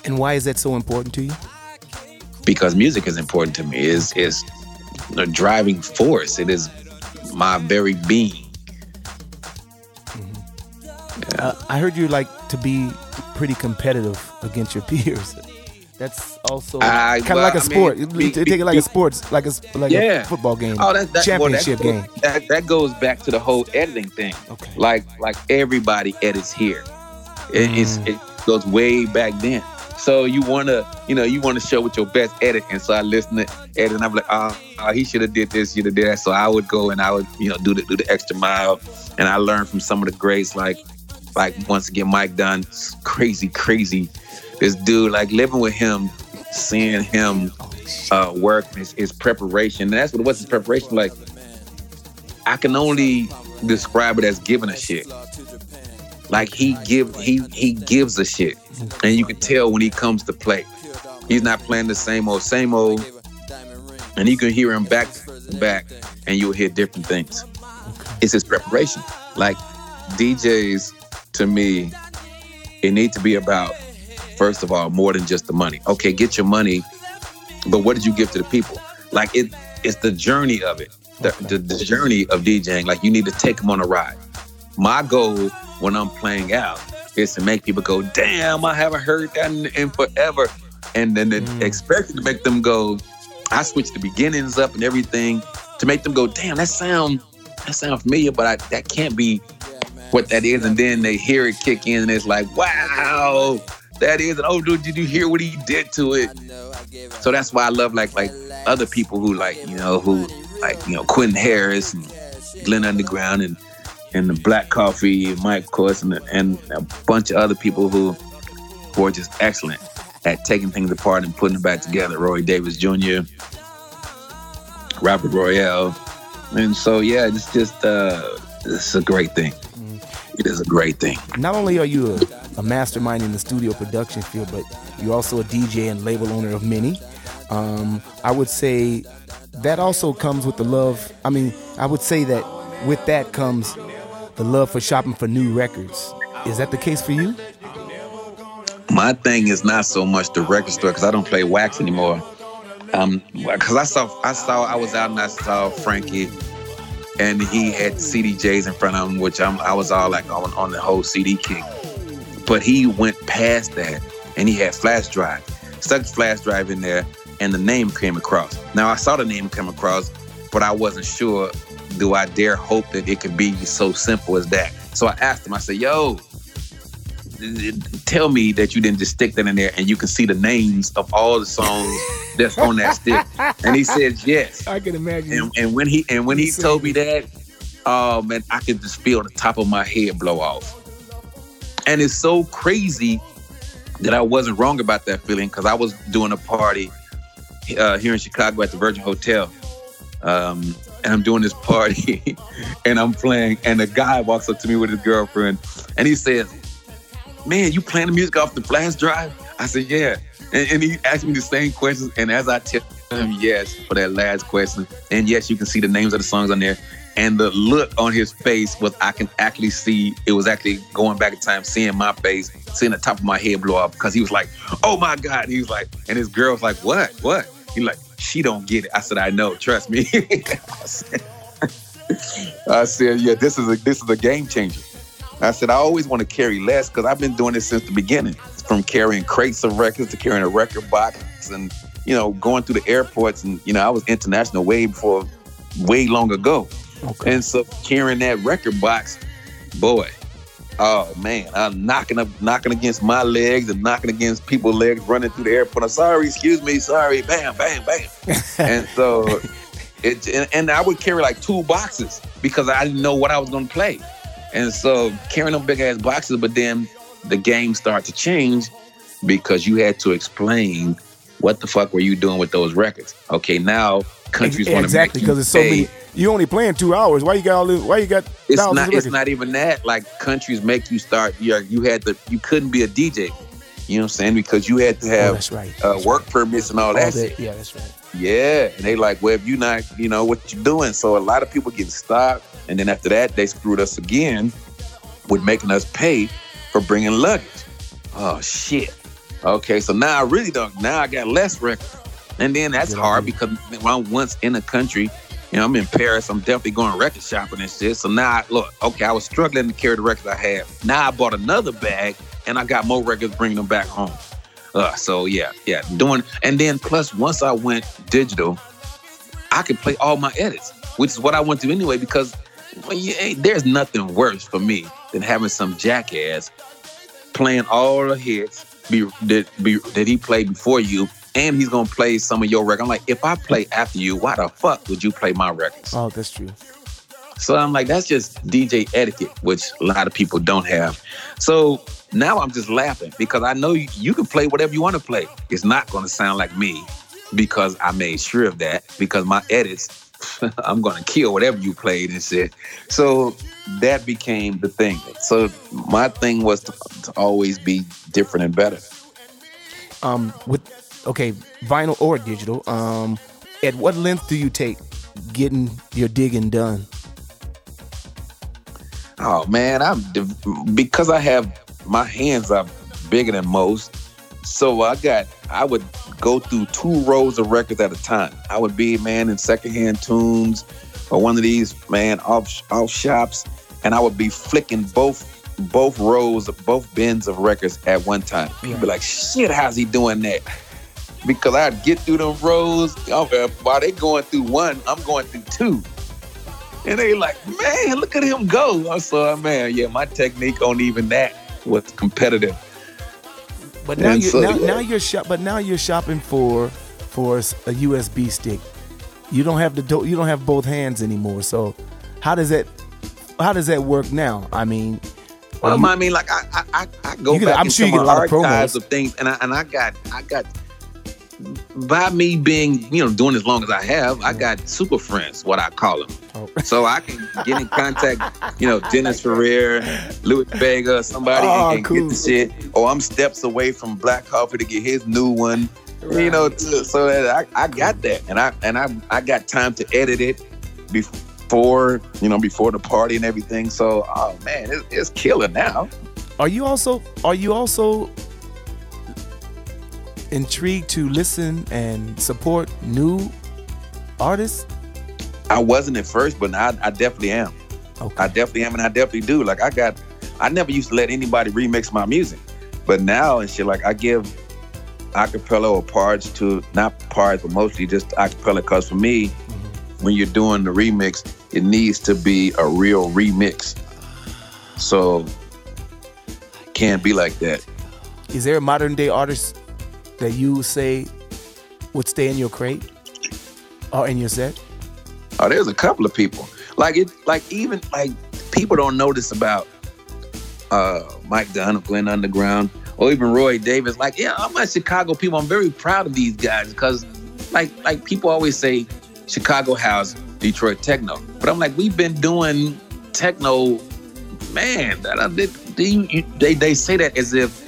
and why is that so important to you Because music is important to me. Is is a driving force. It is my very being. Uh, i heard you like to be pretty competitive against your <laughs> peers that's also kind of well, like a I mean, sport be- You take it be- like a sports like a like Yeah. a football game Oh, that, that well, that championship goes- game That, that goes back to the whole editing thing. okay Like like everybody edits here. It, it's, Mm. it goes way back then. So you wanna, you know, you wanna show with your best edit. And so I listen to edit and I'm like, oh, oh he should have did this, you should have did that. So I would go and I would, you know, do the do the extra mile. And I learned from some of the greats like like once again Mike Dunn, crazy, crazy. This dude, like living with him, seeing him uh, work, his, his preparation. And that's what was his preparation. Like I can only describe it as giving a shit. Like he give he he gives a shit, and you can tell when he comes to play. He's not playing the same old same old, and you can hear him back back, and you'll hear different things. It's his preparation. Like DJs, to me, it need to be about first of all more than just the money. Okay, get your money, but what did you give to the people? Like it, it's the journey of it, the, the, the journey of DJing. Like you need to take them on a ride. My goal when I'm playing out is to make people go, damn, I haven't heard that in, in forever. And then mm. expecting to make them go, I switch the beginnings up and everything to make them go, damn, that sound that sound familiar, but I, that can't be what that is. And then they hear it kick in and it's like, wow, that is. And oh, dude, did you hear what he did to it? So that's why I love like like other people who like, you know, who like, you know, Quentin Harris and Glenn Underground and and the Black Coffee, Mike, of course, and, and a bunch of other people who, were just excellent at taking things apart and putting them back together. Roy Davis Jr., Robert Royale. And so, yeah, it's just, uh, it's a great thing. It is a great thing. Not only are you a, a mastermind in the studio production field, but you're also a DJ and label owner of many. Um, I would say that also comes with the love. I mean, I would say that with that comes the love for shopping for new records. Is that the case for you? My thing is not so much the record store because I don't play wax anymore. Um, because I saw, I saw, I was out and I saw Frankie, and he had oh. CDJs in front of him, which I'm, I was all like on, on the whole CD kick. But he went past that, and he had flash drive, stuck flash drive in there, and the name came across. Now I saw the name come across, but I wasn't sure do I dare hope that it could be so simple as that? So I asked him, I said, yo, tell me that you didn't just stick that in there and you can see the names of all the songs that's on that stick. And he said, yes. <laughs> I can imagine. And, and when he and when he told me that, oh man, I could just feel the top of my head blow off. And it's so crazy that I wasn't wrong about that feeling because I was doing a party uh, here in Chicago at the Virgin Hotel. Um, and I'm doing this party <laughs> and I'm playing, and a guy walks up to me with his girlfriend and he says, Man, you playing the music off the flash drive? I said, Yeah. And, and he asked me the same questions. And as I tell him yes for that last question, and yes, you can see the names of the songs on there. And the look on his face was I can actually see it was actually going back in time, seeing my face, seeing the top of my head blow up because he was like, Oh my God. He was like, and his girl was like, What? What? He like, she don't get it. I said, I know, trust me. <laughs> I, said, <laughs> I said, yeah, this is a this is a game changer. I said, I always want to carry less because I've been doing this since the beginning. From carrying crates of records to carrying a record box and, you know, going through the airports and, you know, I was international way before, way long ago. Okay. And so carrying that record box, boy, Oh man, I'm knocking up, knocking against my legs and knocking against people's legs, running through the airport. I'm sorry, excuse me, sorry, bam, bam, bam. <laughs> and so, it and, and, I would carry like two boxes because I didn't know what I was going to play. And so carrying them big ass boxes, but then the game started to change because you had to explain what the fuck were you doing with those records. Okay, now countries want to make it. exactly because it's so many you only playing two hours. Why you got all this? Why you got? It's not. It's not even that. Like countries make you start. You you had to. You couldn't be a DJ. You know what I'm saying? Because you had to have oh, that's right. uh, work permits and all, all that. that. Yeah, that's right. Yeah, and they like, well, if you not, you know, what you're doing? So a lot of people get stopped, and then after that, they screwed us again with making us pay for bringing luggage. Oh shit. Okay, so now I really don't. Now I got less records, and then that's hard because when I'm once in a country, you know, I'm in Paris. I'm definitely going record shopping and shit. So now, I, look, okay, I was struggling to carry the records I had. Now I bought another bag and I got more records bringing them back home. Uh, so yeah, yeah, doing. And then plus, once I went digital, I could play all my edits, which is what I want to anyway. Because well, yeah, there's nothing worse for me than having some jackass playing all the hits be that be that he played before you, and he's gonna play some of your records. I'm like, if I play after you, why the fuck would you play my records? Oh, that's true. So I'm like, that's just DJ etiquette, which a lot of people don't have. So now I'm just laughing because I know you, you can play whatever you want to play. It's not going to sound like me because I made sure of that because my edits, <laughs> I'm going to kill whatever you played and shit. So that became the thing. So my thing was to, to always be different and better. Um, with okay, vinyl or digital. Um, at what length do you take getting your digging done? Oh man, I'm because I have my hands are bigger than most. So I got I would go through two rows of records at a time. I would be man in secondhand tunes or one of these man off off shops, and I would be flicking both both rows of both bins of records at one time. People be like, shit, how's he doing that? Because I'd get through them rows. While they going through one, I'm going through two. And they like, man, look at him go. I saw, man, yeah, my technique on even that was competitive. But now you so, now, yeah. now you're shop, but now you're shopping for for a USB stick. You don't have the do- you don't have both hands anymore. So how does that how does that work now? I mean, well, you, I mean, like I I, I go back I'm sure you get a lot of promos of things, and I and I got I got by me being, you know, doing as long as I have, I got super friends, what I call them. Oh. <laughs> So I can get in contact, you know, <laughs> Dennis Ferrer, Louis Vega, somebody oh, and, cool. get the shit. Or I'm steps away from Black Coffee to get his new one. Right. You know, to, so that I, I got that, and I and I I got time to edit it before you know before the party and everything. So oh man, it's, it's killer now. Are you also are you also intrigued to listen and support new artists? I wasn't at first, but now I, I definitely am. Okay. I definitely am, and I definitely do. Like I got, I never used to let anybody remix my music, but now and shit, like I give acapella or parts to not parts, but mostly just acapella. Because for me, mm-hmm. when you're doing the remix, it needs to be a real remix. So can't be like that. Is there a modern day artist that you say would stay in your crate or in your set? Oh, there's a couple of people. Like it, like even like people don't notice about uh Mike Dunn of Glenn Underground or even Roy Davis. Like, yeah, I'm a Chicago people. I'm very proud of these guys because like like people always say Chicago house, Detroit techno. But I'm like, we've been doing techno, man. They, they, they, they say that as if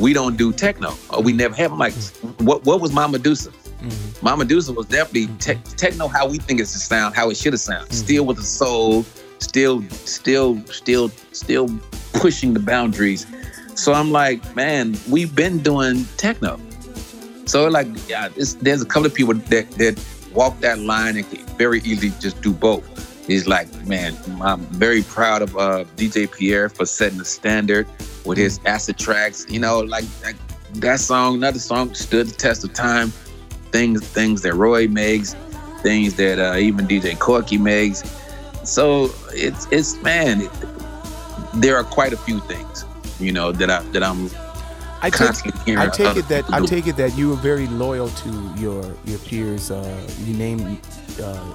we don't do techno or we never have. I'm like, what what was My Medusa? Mm-hmm. My Medusa was definitely te- techno how we think it's sound, how it should have sounded. Mm-hmm. Still with the soul, still, still, still, still pushing the boundaries. So I'm like, man, we've been doing techno. So like, yeah, there's a couple of people that that walk that line and can very easily just do both. He's like, man, I'm very proud of uh, DJ Pierre for setting the standard with his acid tracks. You know, like, like that song, another song stood the test of time. Things, things that Roy makes, things that uh, even DJ Corky makes. So it's it's man, it, there are quite a few things, you know, that I that I'm. I take, I take it that I take it that you were very loyal to your your peers. Uh, you name uh,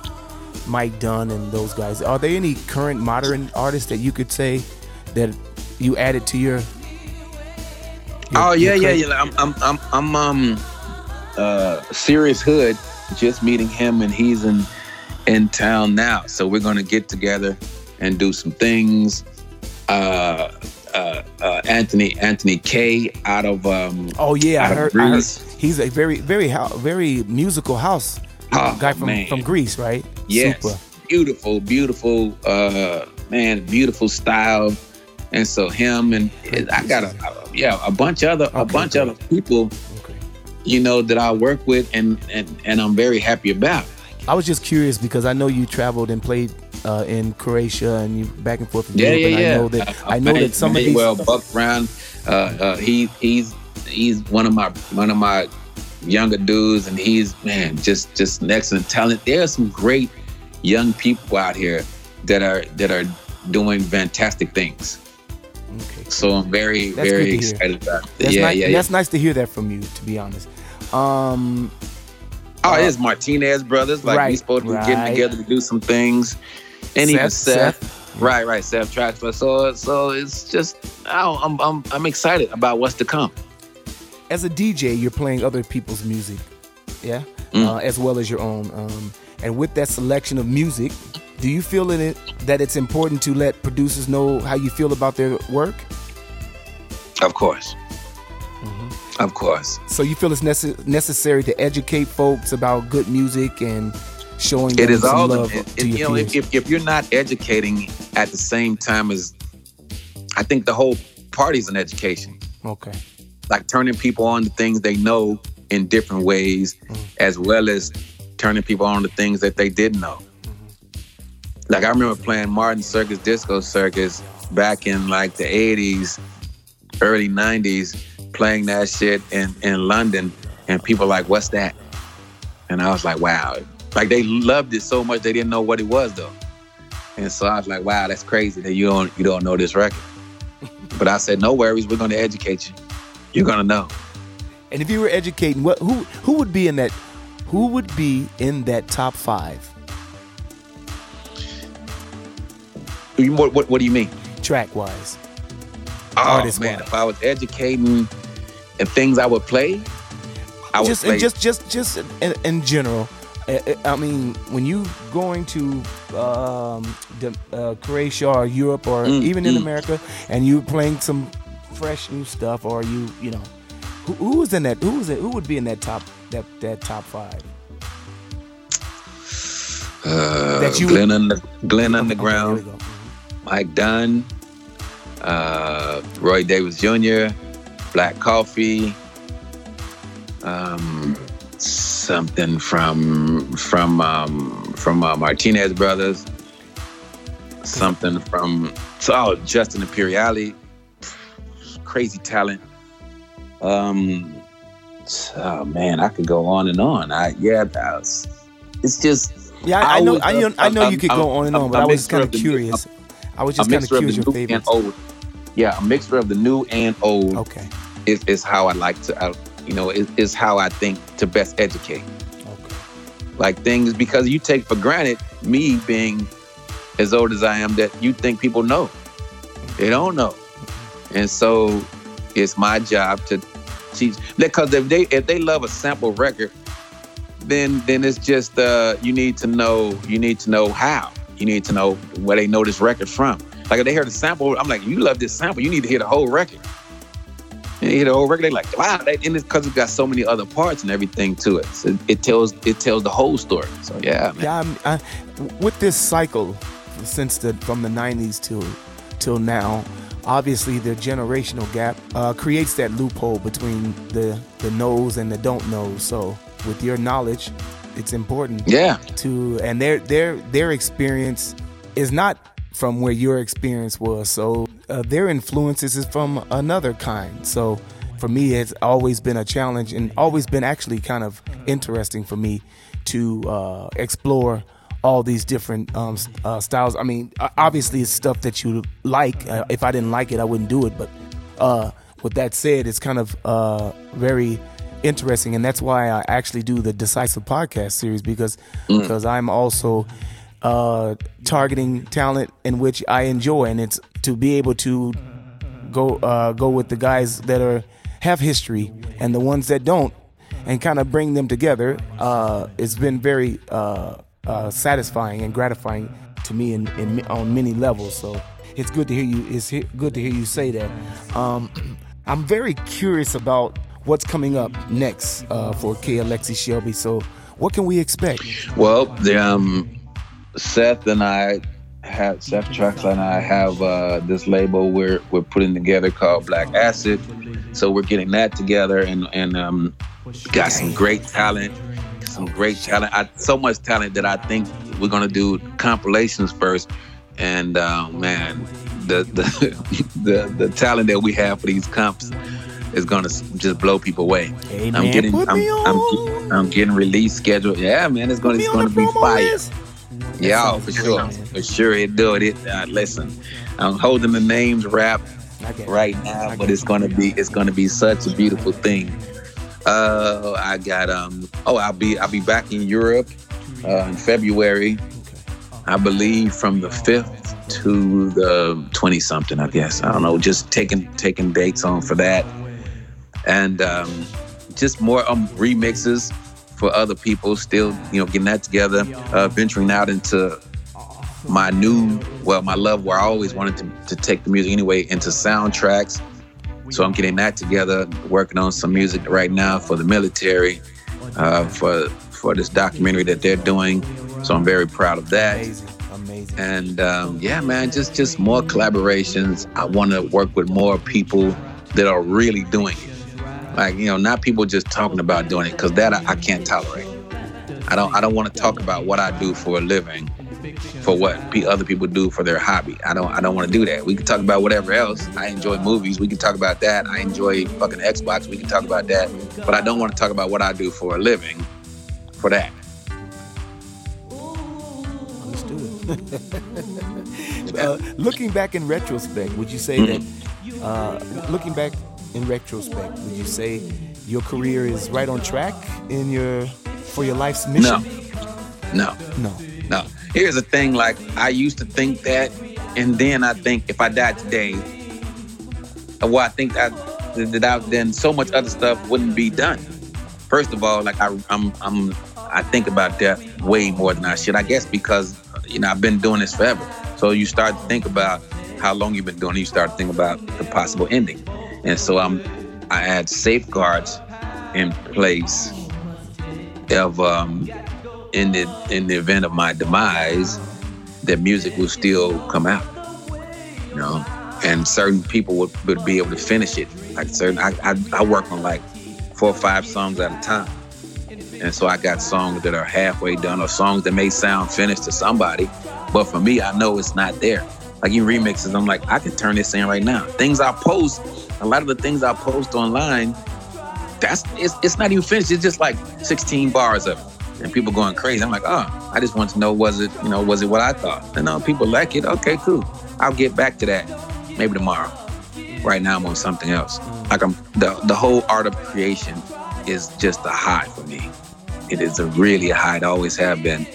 Mike Dunn and those guys. Are there any current modern artists that you could say that you added to your? your oh yeah, your yeah, yeah. I'm, I'm, I'm, I'm, um, uh, Serious Hood. Just meeting him, and he's in in town now. So we're gonna get together and do some things. Uh, uh, uh, Anthony Anthony K out of um, oh yeah, I heard, I heard, he's a very very very musical house oh, guy from man. from Greece, right? Yes, Super. beautiful, beautiful, uh, man, beautiful style and so him and I got a, yeah a bunch of other okay, a bunch of other people, okay. you know that I work with and and and I'm very happy about. I was just curious because I know you traveled and played uh, in Croatia and you back and forth. From yeah, Europe, yeah, yeah. I know that I, I know that some of these. Well, Buck Brown, uh, uh, he he's he's one of my one of my younger dudes, and he's man just just an excellent talent. There are some great young people out here that are that are doing fantastic things Okay. So I'm very, that's very excited about it. That's yeah, nice, yeah, That's nice to hear that from you, to be honest. Um, oh, uh, it's Martinez brothers. Like right, we supposed to be right. getting together to do some things, and Seth, even Seth. Seth. Right, right, Seth Troxler. So, so it's just oh, I'm, I'm, I'm excited about what's to come. As a DJ, you're playing other people's music, yeah, mm. uh, as well as your own. Um, and with that selection of music, do you feel in it that it's important to let producers know how you feel about their work? Of course. Mm-hmm. Of course. So you feel it's nece- necessary to educate folks about good music and showing it is all love it, it, you know if, if you're not educating at the same time as I think the whole party's an education. Okay. Like turning people on to things they know in different ways, mm. as well as turning people on to things that they didn't know. Like I remember playing Martin Circus Disco Circus back in like the 80s, early 90s, playing that shit in, in London, and people like, what's that? And I was like, wow. Like they loved it so much they didn't know what it was though. And so I was like, wow, that's crazy that you don't you don't know this record. <laughs> but I said, no worries, we're gonna educate you. You're gonna know. And if you were educating, what who who would be in that who would be in that top five? What, what, what do you mean? Track wise. Oh man, if I was educating and things I would play, I just would play. just just just in, in, general. I mean, when you going to um, the, uh, Croatia or Europe or mm, even in mm. America, and you playing some fresh new stuff, or you you know, who, who was in that? Who was it? Who would be in that top that that top five? Uh, that you Glenn, would, under, Glenn Underground. Mike Dunn, uh, Roy Davis Jr., Black Coffee, um, something from from um, from uh, Martinez Brothers, something from oh Justin Imperiale, crazy talent. Um, oh man, I could go on and on. I yeah, was, it's just yeah. I, I know, I know, I know you could go on and on, but I was kind of curious. I was just kind of curious your favorites. old. Yeah, a mixture of the new and old. Okay. Is, is how I like to, I, you know, is, is how I think to best educate. Okay. Like things because you take for granted me being as old as I am that you think people know. They don't know. And so it's my job to teach because if they if they love a sample record, then then it's just uh you need to know you need to know how you need to know where they know this record from. Like if they hear the sample, I'm like, you love this sample, you need to hear the whole record. And you hear the whole record, they like, wow, they, and it's because it's got so many other parts and everything to it. So it tells it tells the whole story. So yeah, man. yeah. I'm, I, with this cycle, since the from the '90s till till now, obviously the generational gap uh, creates that loophole between the the knows and the don't know. So with your knowledge it's important. Yeah. To and their their their experience is not from where your experience was. So uh, their influences is from another kind. So for me, it's always been a challenge and always been actually kind of interesting for me to uh, explore all these different um, uh, styles. I mean, obviously, it's stuff that you like. Uh, if I didn't like it, I wouldn't do it. But uh, with that said, it's kind of uh, very interesting, and that's why I actually do the Decisive podcast series because mm. because I'm also uh, targeting talent in which I enjoy, and it's to be able to go uh, go with the guys that are have history and the ones that don't, and kind of bring them together. Uh, it's been very uh, uh, satisfying and gratifying to me in, in, on many levels. So it's good to hear you. It's good to hear you say that. Um, <clears throat> I'm very curious about what's coming up next uh, for K. Alexi Shelby. So, what can we expect? Well, the, um, Seth and I have Seth Troxler and I have uh, this label we're we're putting together called Black Acid. So we're getting that together and and um, got some great talent, some great talent. I, so much talent that I think we're gonna do compilations first. And uh, man, the the <laughs> the the talent that we have for these comps is gonna just blow people away. Hey, I'm getting I'm, I'm, I'm, getting release schedule. Yeah, man, it's gonna it's gonna be fire. List. Yeah, for sure, for sure it do it. Uh, listen, I'm holding the names rap. right now, but it's gonna be it's gonna be such a beautiful thing. Uh, I got um. Oh, I'll be I'll be back in Europe uh, in February. I believe from the fifth to the twenty something. I guess I don't know. Just taking taking dates on for that, and um, just more um remixes for other people. Still, you know, getting that together. Uh, venturing out into my new, well, my love where I always wanted to, to take the music anyway into soundtracks. So I'm getting that together, working on some music right now for the military, uh, for for this documentary that they're doing. So I'm very proud of that. Amazing. Amazing. And um, yeah, man, just just more collaborations. I want to work with more people that are really doing it. Like you know, not people just talking about doing it, because that I, I can't tolerate. I don't I don't want to talk about what I do for a living for what other people do for their hobby. I don't I don't want to do that. We can talk about whatever else. I enjoy movies. We can talk about that. I enjoy fucking Xbox. We can talk about that. But I don't want to talk about what I do for a living for that. Understood. <laughs> uh, looking back in retrospect, would you say mm-hmm. that uh, looking back in retrospect, would you say your career is right on track in your for your life's mission? No. No. No. No. Here's the thing, like I used to think that, and then I think if I died today, uh, well, I think that that I, then so much other stuff wouldn't be done. First of all, like I, I'm, I'm, I think about death way more than I should. I guess because you know I've been doing this forever. So you start to think about how long you've been doing it. You start to think about the possible ending, and so I'm, I had safeguards in place of um, in the in the event of my demise, that music will still come out. You know, and certain people would, would be able to finish it. Like certain, I, I, I work on like four or five songs at a time, and so I got songs that are halfway done or songs that may sound finished to somebody, but for me, I know it's not there. Like in remixes, I'm like, I can turn this in right now. Things I post, a lot of the things I post online, that's it's, it's not even finished. It's just like 16 bars of it and people going crazy. I'm like, oh, I just want to know was it, you know, was it what I thought? And know people like it. Okay, cool. I'll get back to that maybe tomorrow. Right now I'm on something else. Mm. Like I'm the the whole art of creation is just a high for me. It is a really a high. It always have been.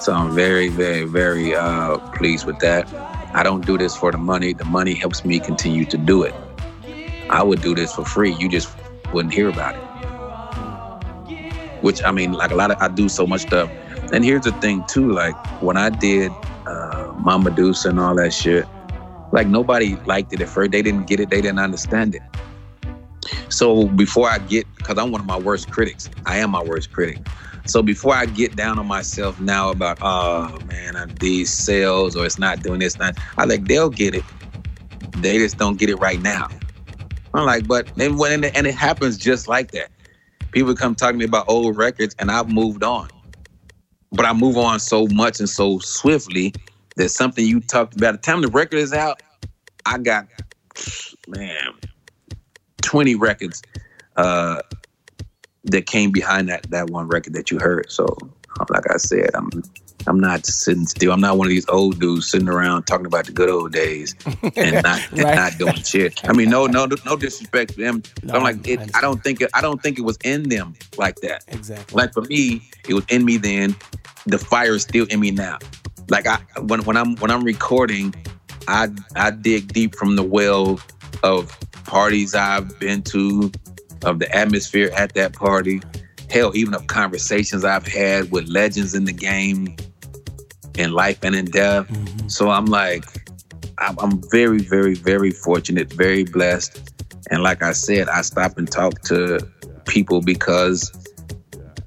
So I'm very, very, very uh, pleased with that. I don't do this for the money. The money helps me continue to do it. I would do this for free. You just wouldn't hear about it which I mean, like a lot of I do so much stuff. And here's the thing too, like when I did uh, My Medusa and all that shit, like nobody liked it at first. They didn't get it. They didn't understand it. So before I get, because I'm one of my worst critics, I am my worst critic. So before I get down on myself now about, oh man, these sales or it's not doing this, not, I like they'll get it. They just don't get it right now. I'm like, but then when and it happens just like that people come talking to me about old records and I've moved on. But I move on so much and so swiftly that something you talked about, the time the record is out, I got, man, 20 records uh, that came behind that, that one record that you heard. So, like I said, I'm I'm not sitting still. I'm not one of these old dudes sitting around talking about the good old days and not <laughs> and not doing shit. I mean, no, no, no disrespect to them. No, I'm like, it, I don't think it. I don't think it was in them like that. Exactly. Like for me, it was in me then. The fire is still in me now. Like I when when I'm when I'm recording, I I dig deep from the well of parties I've been to, of the atmosphere at that party. Hell, even of conversations I've had with legends in the game in life and in death. Mm-hmm. So I'm like, I'm, very, very, very fortunate, very blessed. And like I said, I stop and talk to people because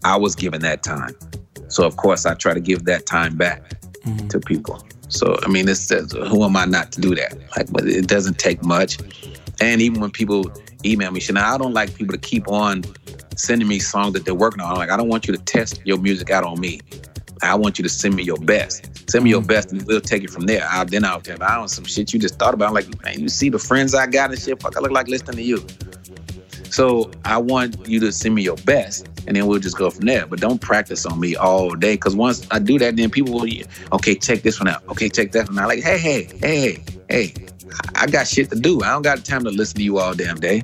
I was given that time. So of course I try to give that time back mm-hmm. to people. So I mean, it's who am I not to do that? Like, but it doesn't take much. And even when people email me, now I don't like people to keep on sending me songs that they're working on. I'm like, I don't want you to test your music out on me. I want you to send me your best. Send me your mm-hmm. best, and we'll take it from there. I'll then I'll tell I don't some shit you just thought about. I'm like, man, you see the friends I got and shit. Fuck, I look like listening to you. So I want you to send me your best, and then we'll just go from there. But don't practice on me all day, because once I do that, then people will, okay, check this one out. Okay, check that one out. Like, hey, hey, hey, hey, I got shit to do. I don't got time to listen to you all damn day.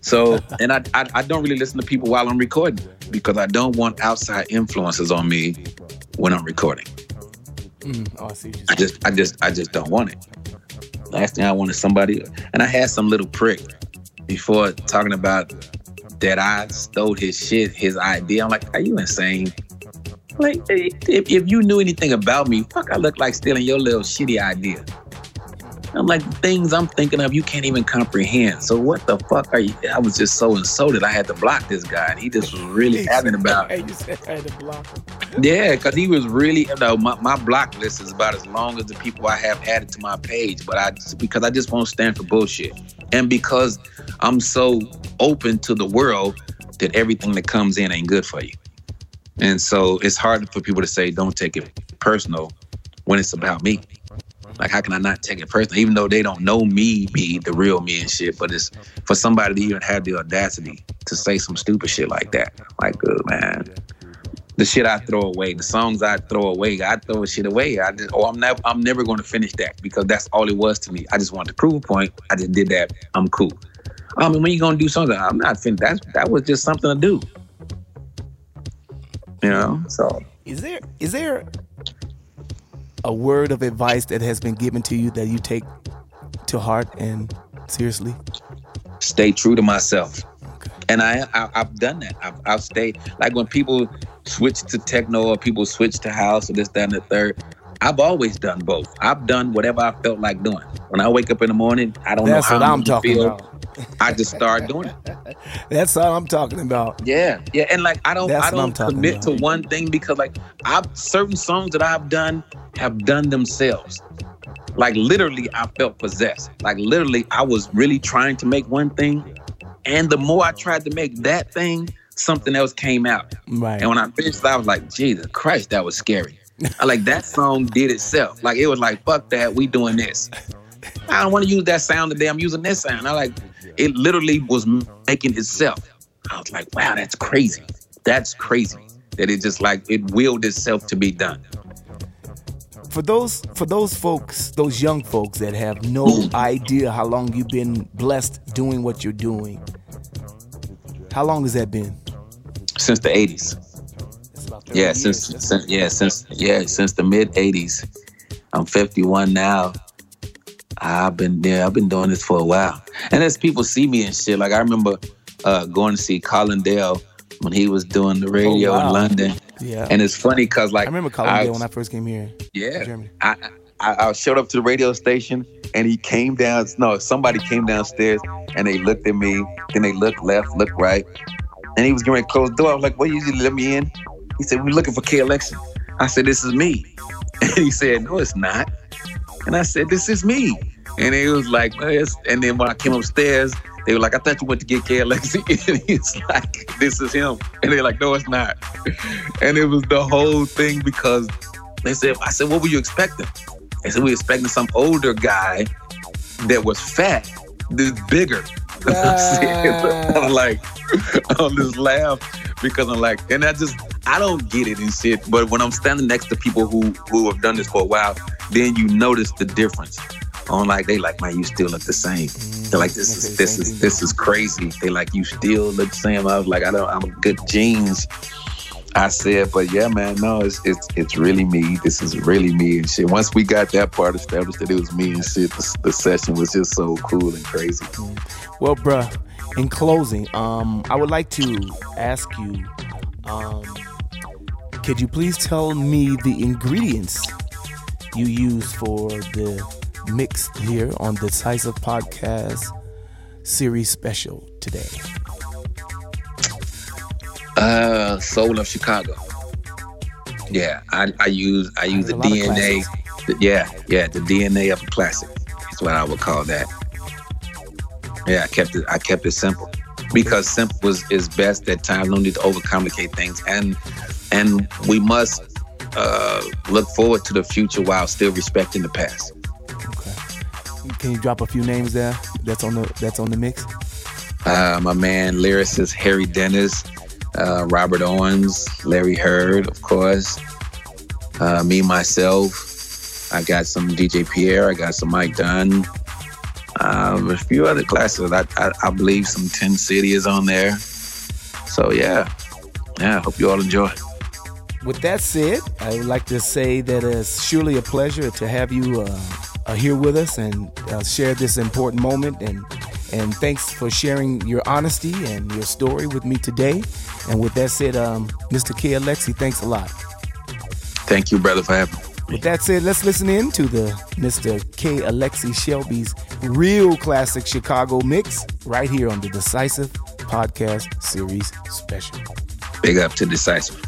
So, <laughs> and I, I, I don't really listen to people while I'm recording because I don't want outside influences on me when I'm recording. Mm, oh, I see. I just, I just, I just don't want it. Last thing I wanted somebody, and I had some little prick before talking about that I stole his shit, his idea. I'm like, are you insane? Like, if, if you knew anything about me, fuck, I look like stealing your little shitty idea. I'm like, things I'm thinking of, you can't even comprehend. So what the fuck are you? I was just so insulted. I had to block this guy, and he just was really having about. you said I had to block him. Yeah, because he was really, you know, my, my block list is about as long as the people I have added to my page. But I, because I just won't stand for bullshit, and because I'm so open to the world that everything that comes in ain't good for you. And so it's hard for people to say, don't take it personal when it's about me. Like, how can I not take it personally? Even though they don't know me, be the real me and shit. But it's for somebody to even have the audacity to say some stupid shit like that. Like, good man. The shit I throw away, the songs I throw away, I throw shit away. I just, oh, I'm never, I'm never going to finish that because that's all it was to me. I just wanted to prove a point. I just did that. I'm cool. I mean, when you gonna do something, I'm not finished. That's that was just something to do. You know, so is there is there a word of advice that has been given to you that you take to heart and seriously? Stay true to myself. Okay. And I, I have done that. I've, I've stayed like when people switch to techno or people switch to house or this, that, and the third. I've always done both. I've done whatever I felt like doing. When I wake up in the morning, I don't That's know how what I'm talking feel. about. I just start doing it. <laughs> That's all I'm talking about. Yeah, yeah, and like I don't, That's I don't commit about. to one thing because like I've certain songs that I've done have done themselves. Like literally, I felt possessed. Like literally, I was really trying to make one thing, and the more I tried to make that thing, something else came out. Right. And when I finished, I was like, Jesus Christ, that was scary. I like that song did itself. Like it was like, fuck that, we doing this. I don't want to use that sound today. I'm using this sound. I like it literally was making itself. I was like, wow, that's crazy. That's crazy. That it just like it willed itself to be done. for those for those folks, those young folks that have no idea how long you've been blessed doing what you're doing. How long has that been? Since the 80s. It's about 30 Yeah, since, since yeah, since yeah, since the mid 80s. I'm 51 now. I've been yeah, I've been doing this for a while. And as people see me and shit, like I remember uh, going to see Colin Dale when he was doing the radio Oh, wow. in London. yeah. And it's funny because like I remember Colin I- Dale when I first came here. Yeah. I, I I showed up to the radio station and he came down. No, somebody came downstairs and they looked at me. Then they looked left, looked right, and he was getting ready to close the door. I was like, "What? You usually let me in?" He said, "We're looking for KLX." I said, "This is me," <laughs> and he said, "No, it's not." And I said, "This is me." And he was like, oh, "Well, and then when I came upstairs, they were like, "I thought you went to get KLX." <laughs> and he's like, "This is him," and they're like, "No, it's not." And it was the whole thing because they said, I said, what were you expecting? They said, we were expecting some older guy that was fat, this bigger. <laughs> <laughs> I'm like, on this laugh because I'm like, and I just, I don't get it and shit. But when I'm standing next to people who who have done this for a while, then you notice the difference. On like, they like, man, you still look the same. They're like, this is this is this is crazy. They like, you still look the same. I was like, I don't, I'm good genes. I said, but yeah, man, no, it's it's it's really me. This is really me and shit. Once we got that part established that it was me and shit, the, the session was just so cool and crazy. Well, bruh, in closing, um, I would like to ask you, um, could you please tell me the ingredients you use for the mix here on the Decisive Podcast series special today? Uh, Soul of Chicago. Yeah, I, I use I use the A lot of DNA. the- yeah, yeah, the DNA of a classic. That's what I would call that. Yeah, I kept it. I kept it simple because simple was is best at times. No need to overcomplicate things, and and we must uh, look forward to the future while still respecting the past. Okay. Can you drop a few names there? That's on the that's on the mix. Uh, my man lyricist Harry Dennis, uh, Robert Owens, Larry Heard, of course. Uh, me myself. I got some DJ Pierre. I got some Mike Dunn. Um, a few other classes. I, I, I believe some Ten City is on there. So yeah, yeah. Hope you all enjoy. With that said, I would like to say that it's surely a pleasure to have you uh, uh, here with us and uh, share this important moment. And and thanks for sharing your honesty and your story with me today. And with that said, um, Mr. K. Alexi, thanks a lot. Thank you, brother, for having me. With that said, let's listen in to the Mr. K. Alexi Shelby's real classic Chicago mix right here on the Decisive Podcast Series Special. Big up to Decisive.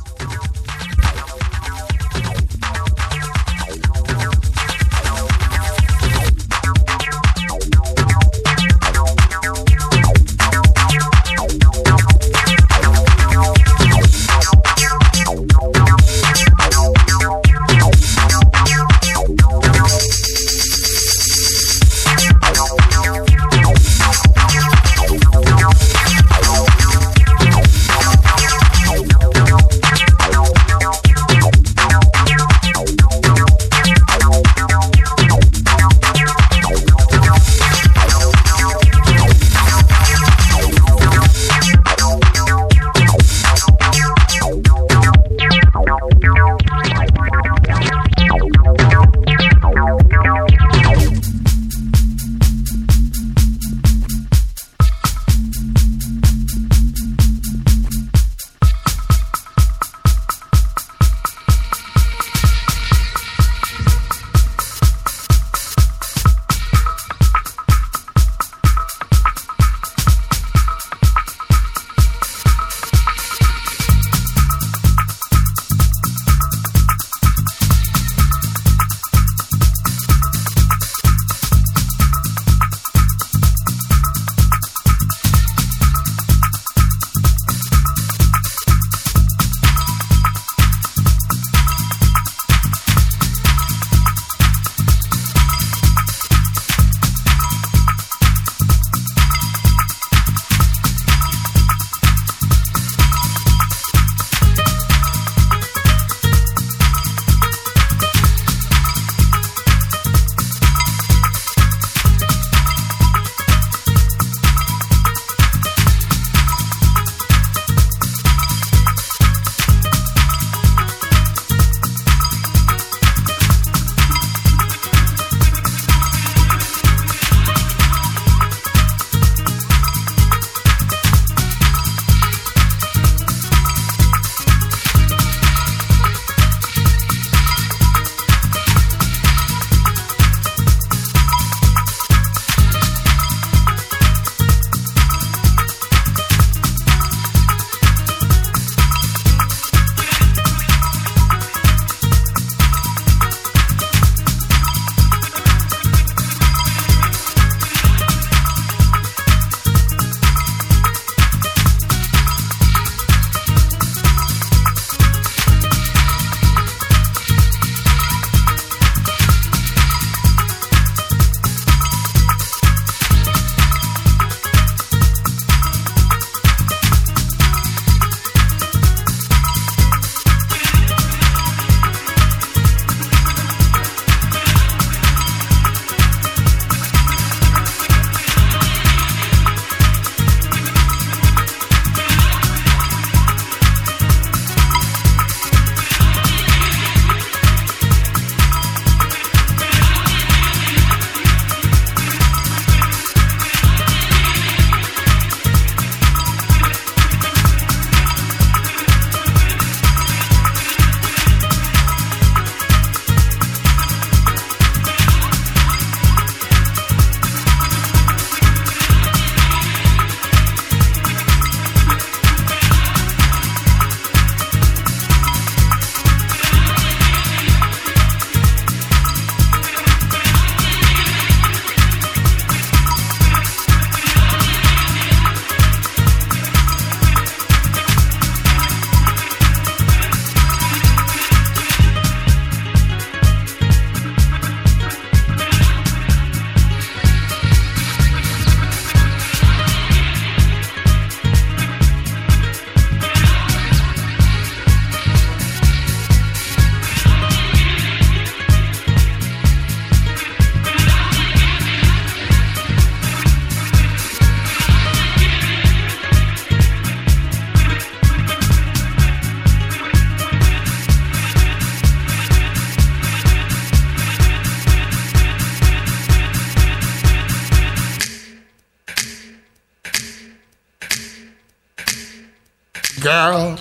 Girl,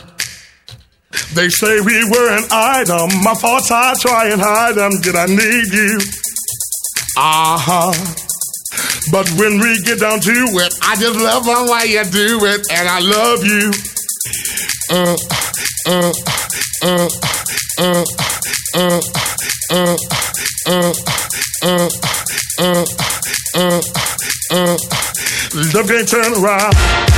they say we were an item. My faults I try and hide them. Did I need you? Uh huh. But when we get down to it, I just love the way you do it, and I love you. Uh, uh, uh, uh, uh, uh, uh, uh, uh, uh, uh. Love can't turn around.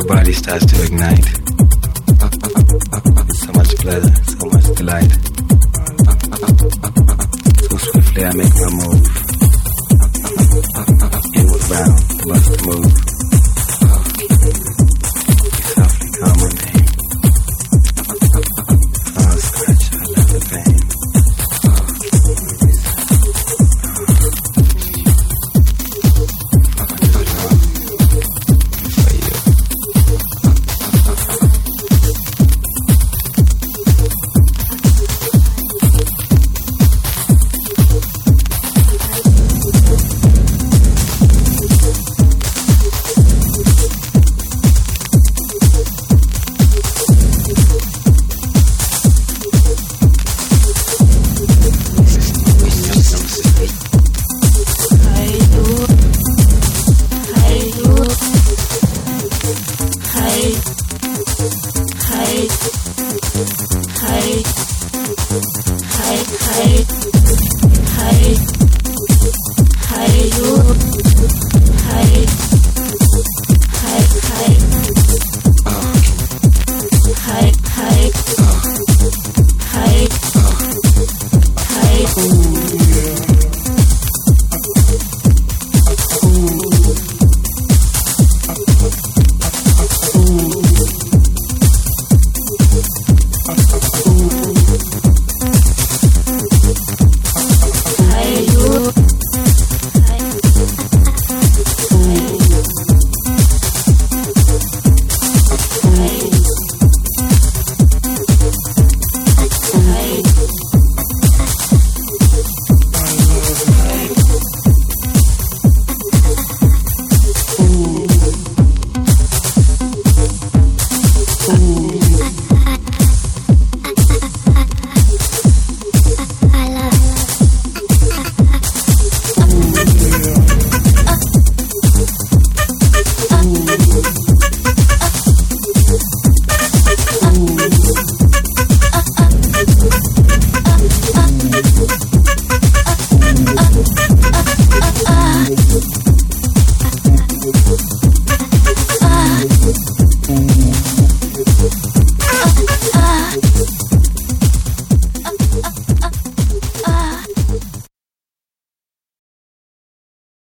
your body starts to ignite. So much pleasure, so much delight. So swiftly I make my move. Inward bound, must move.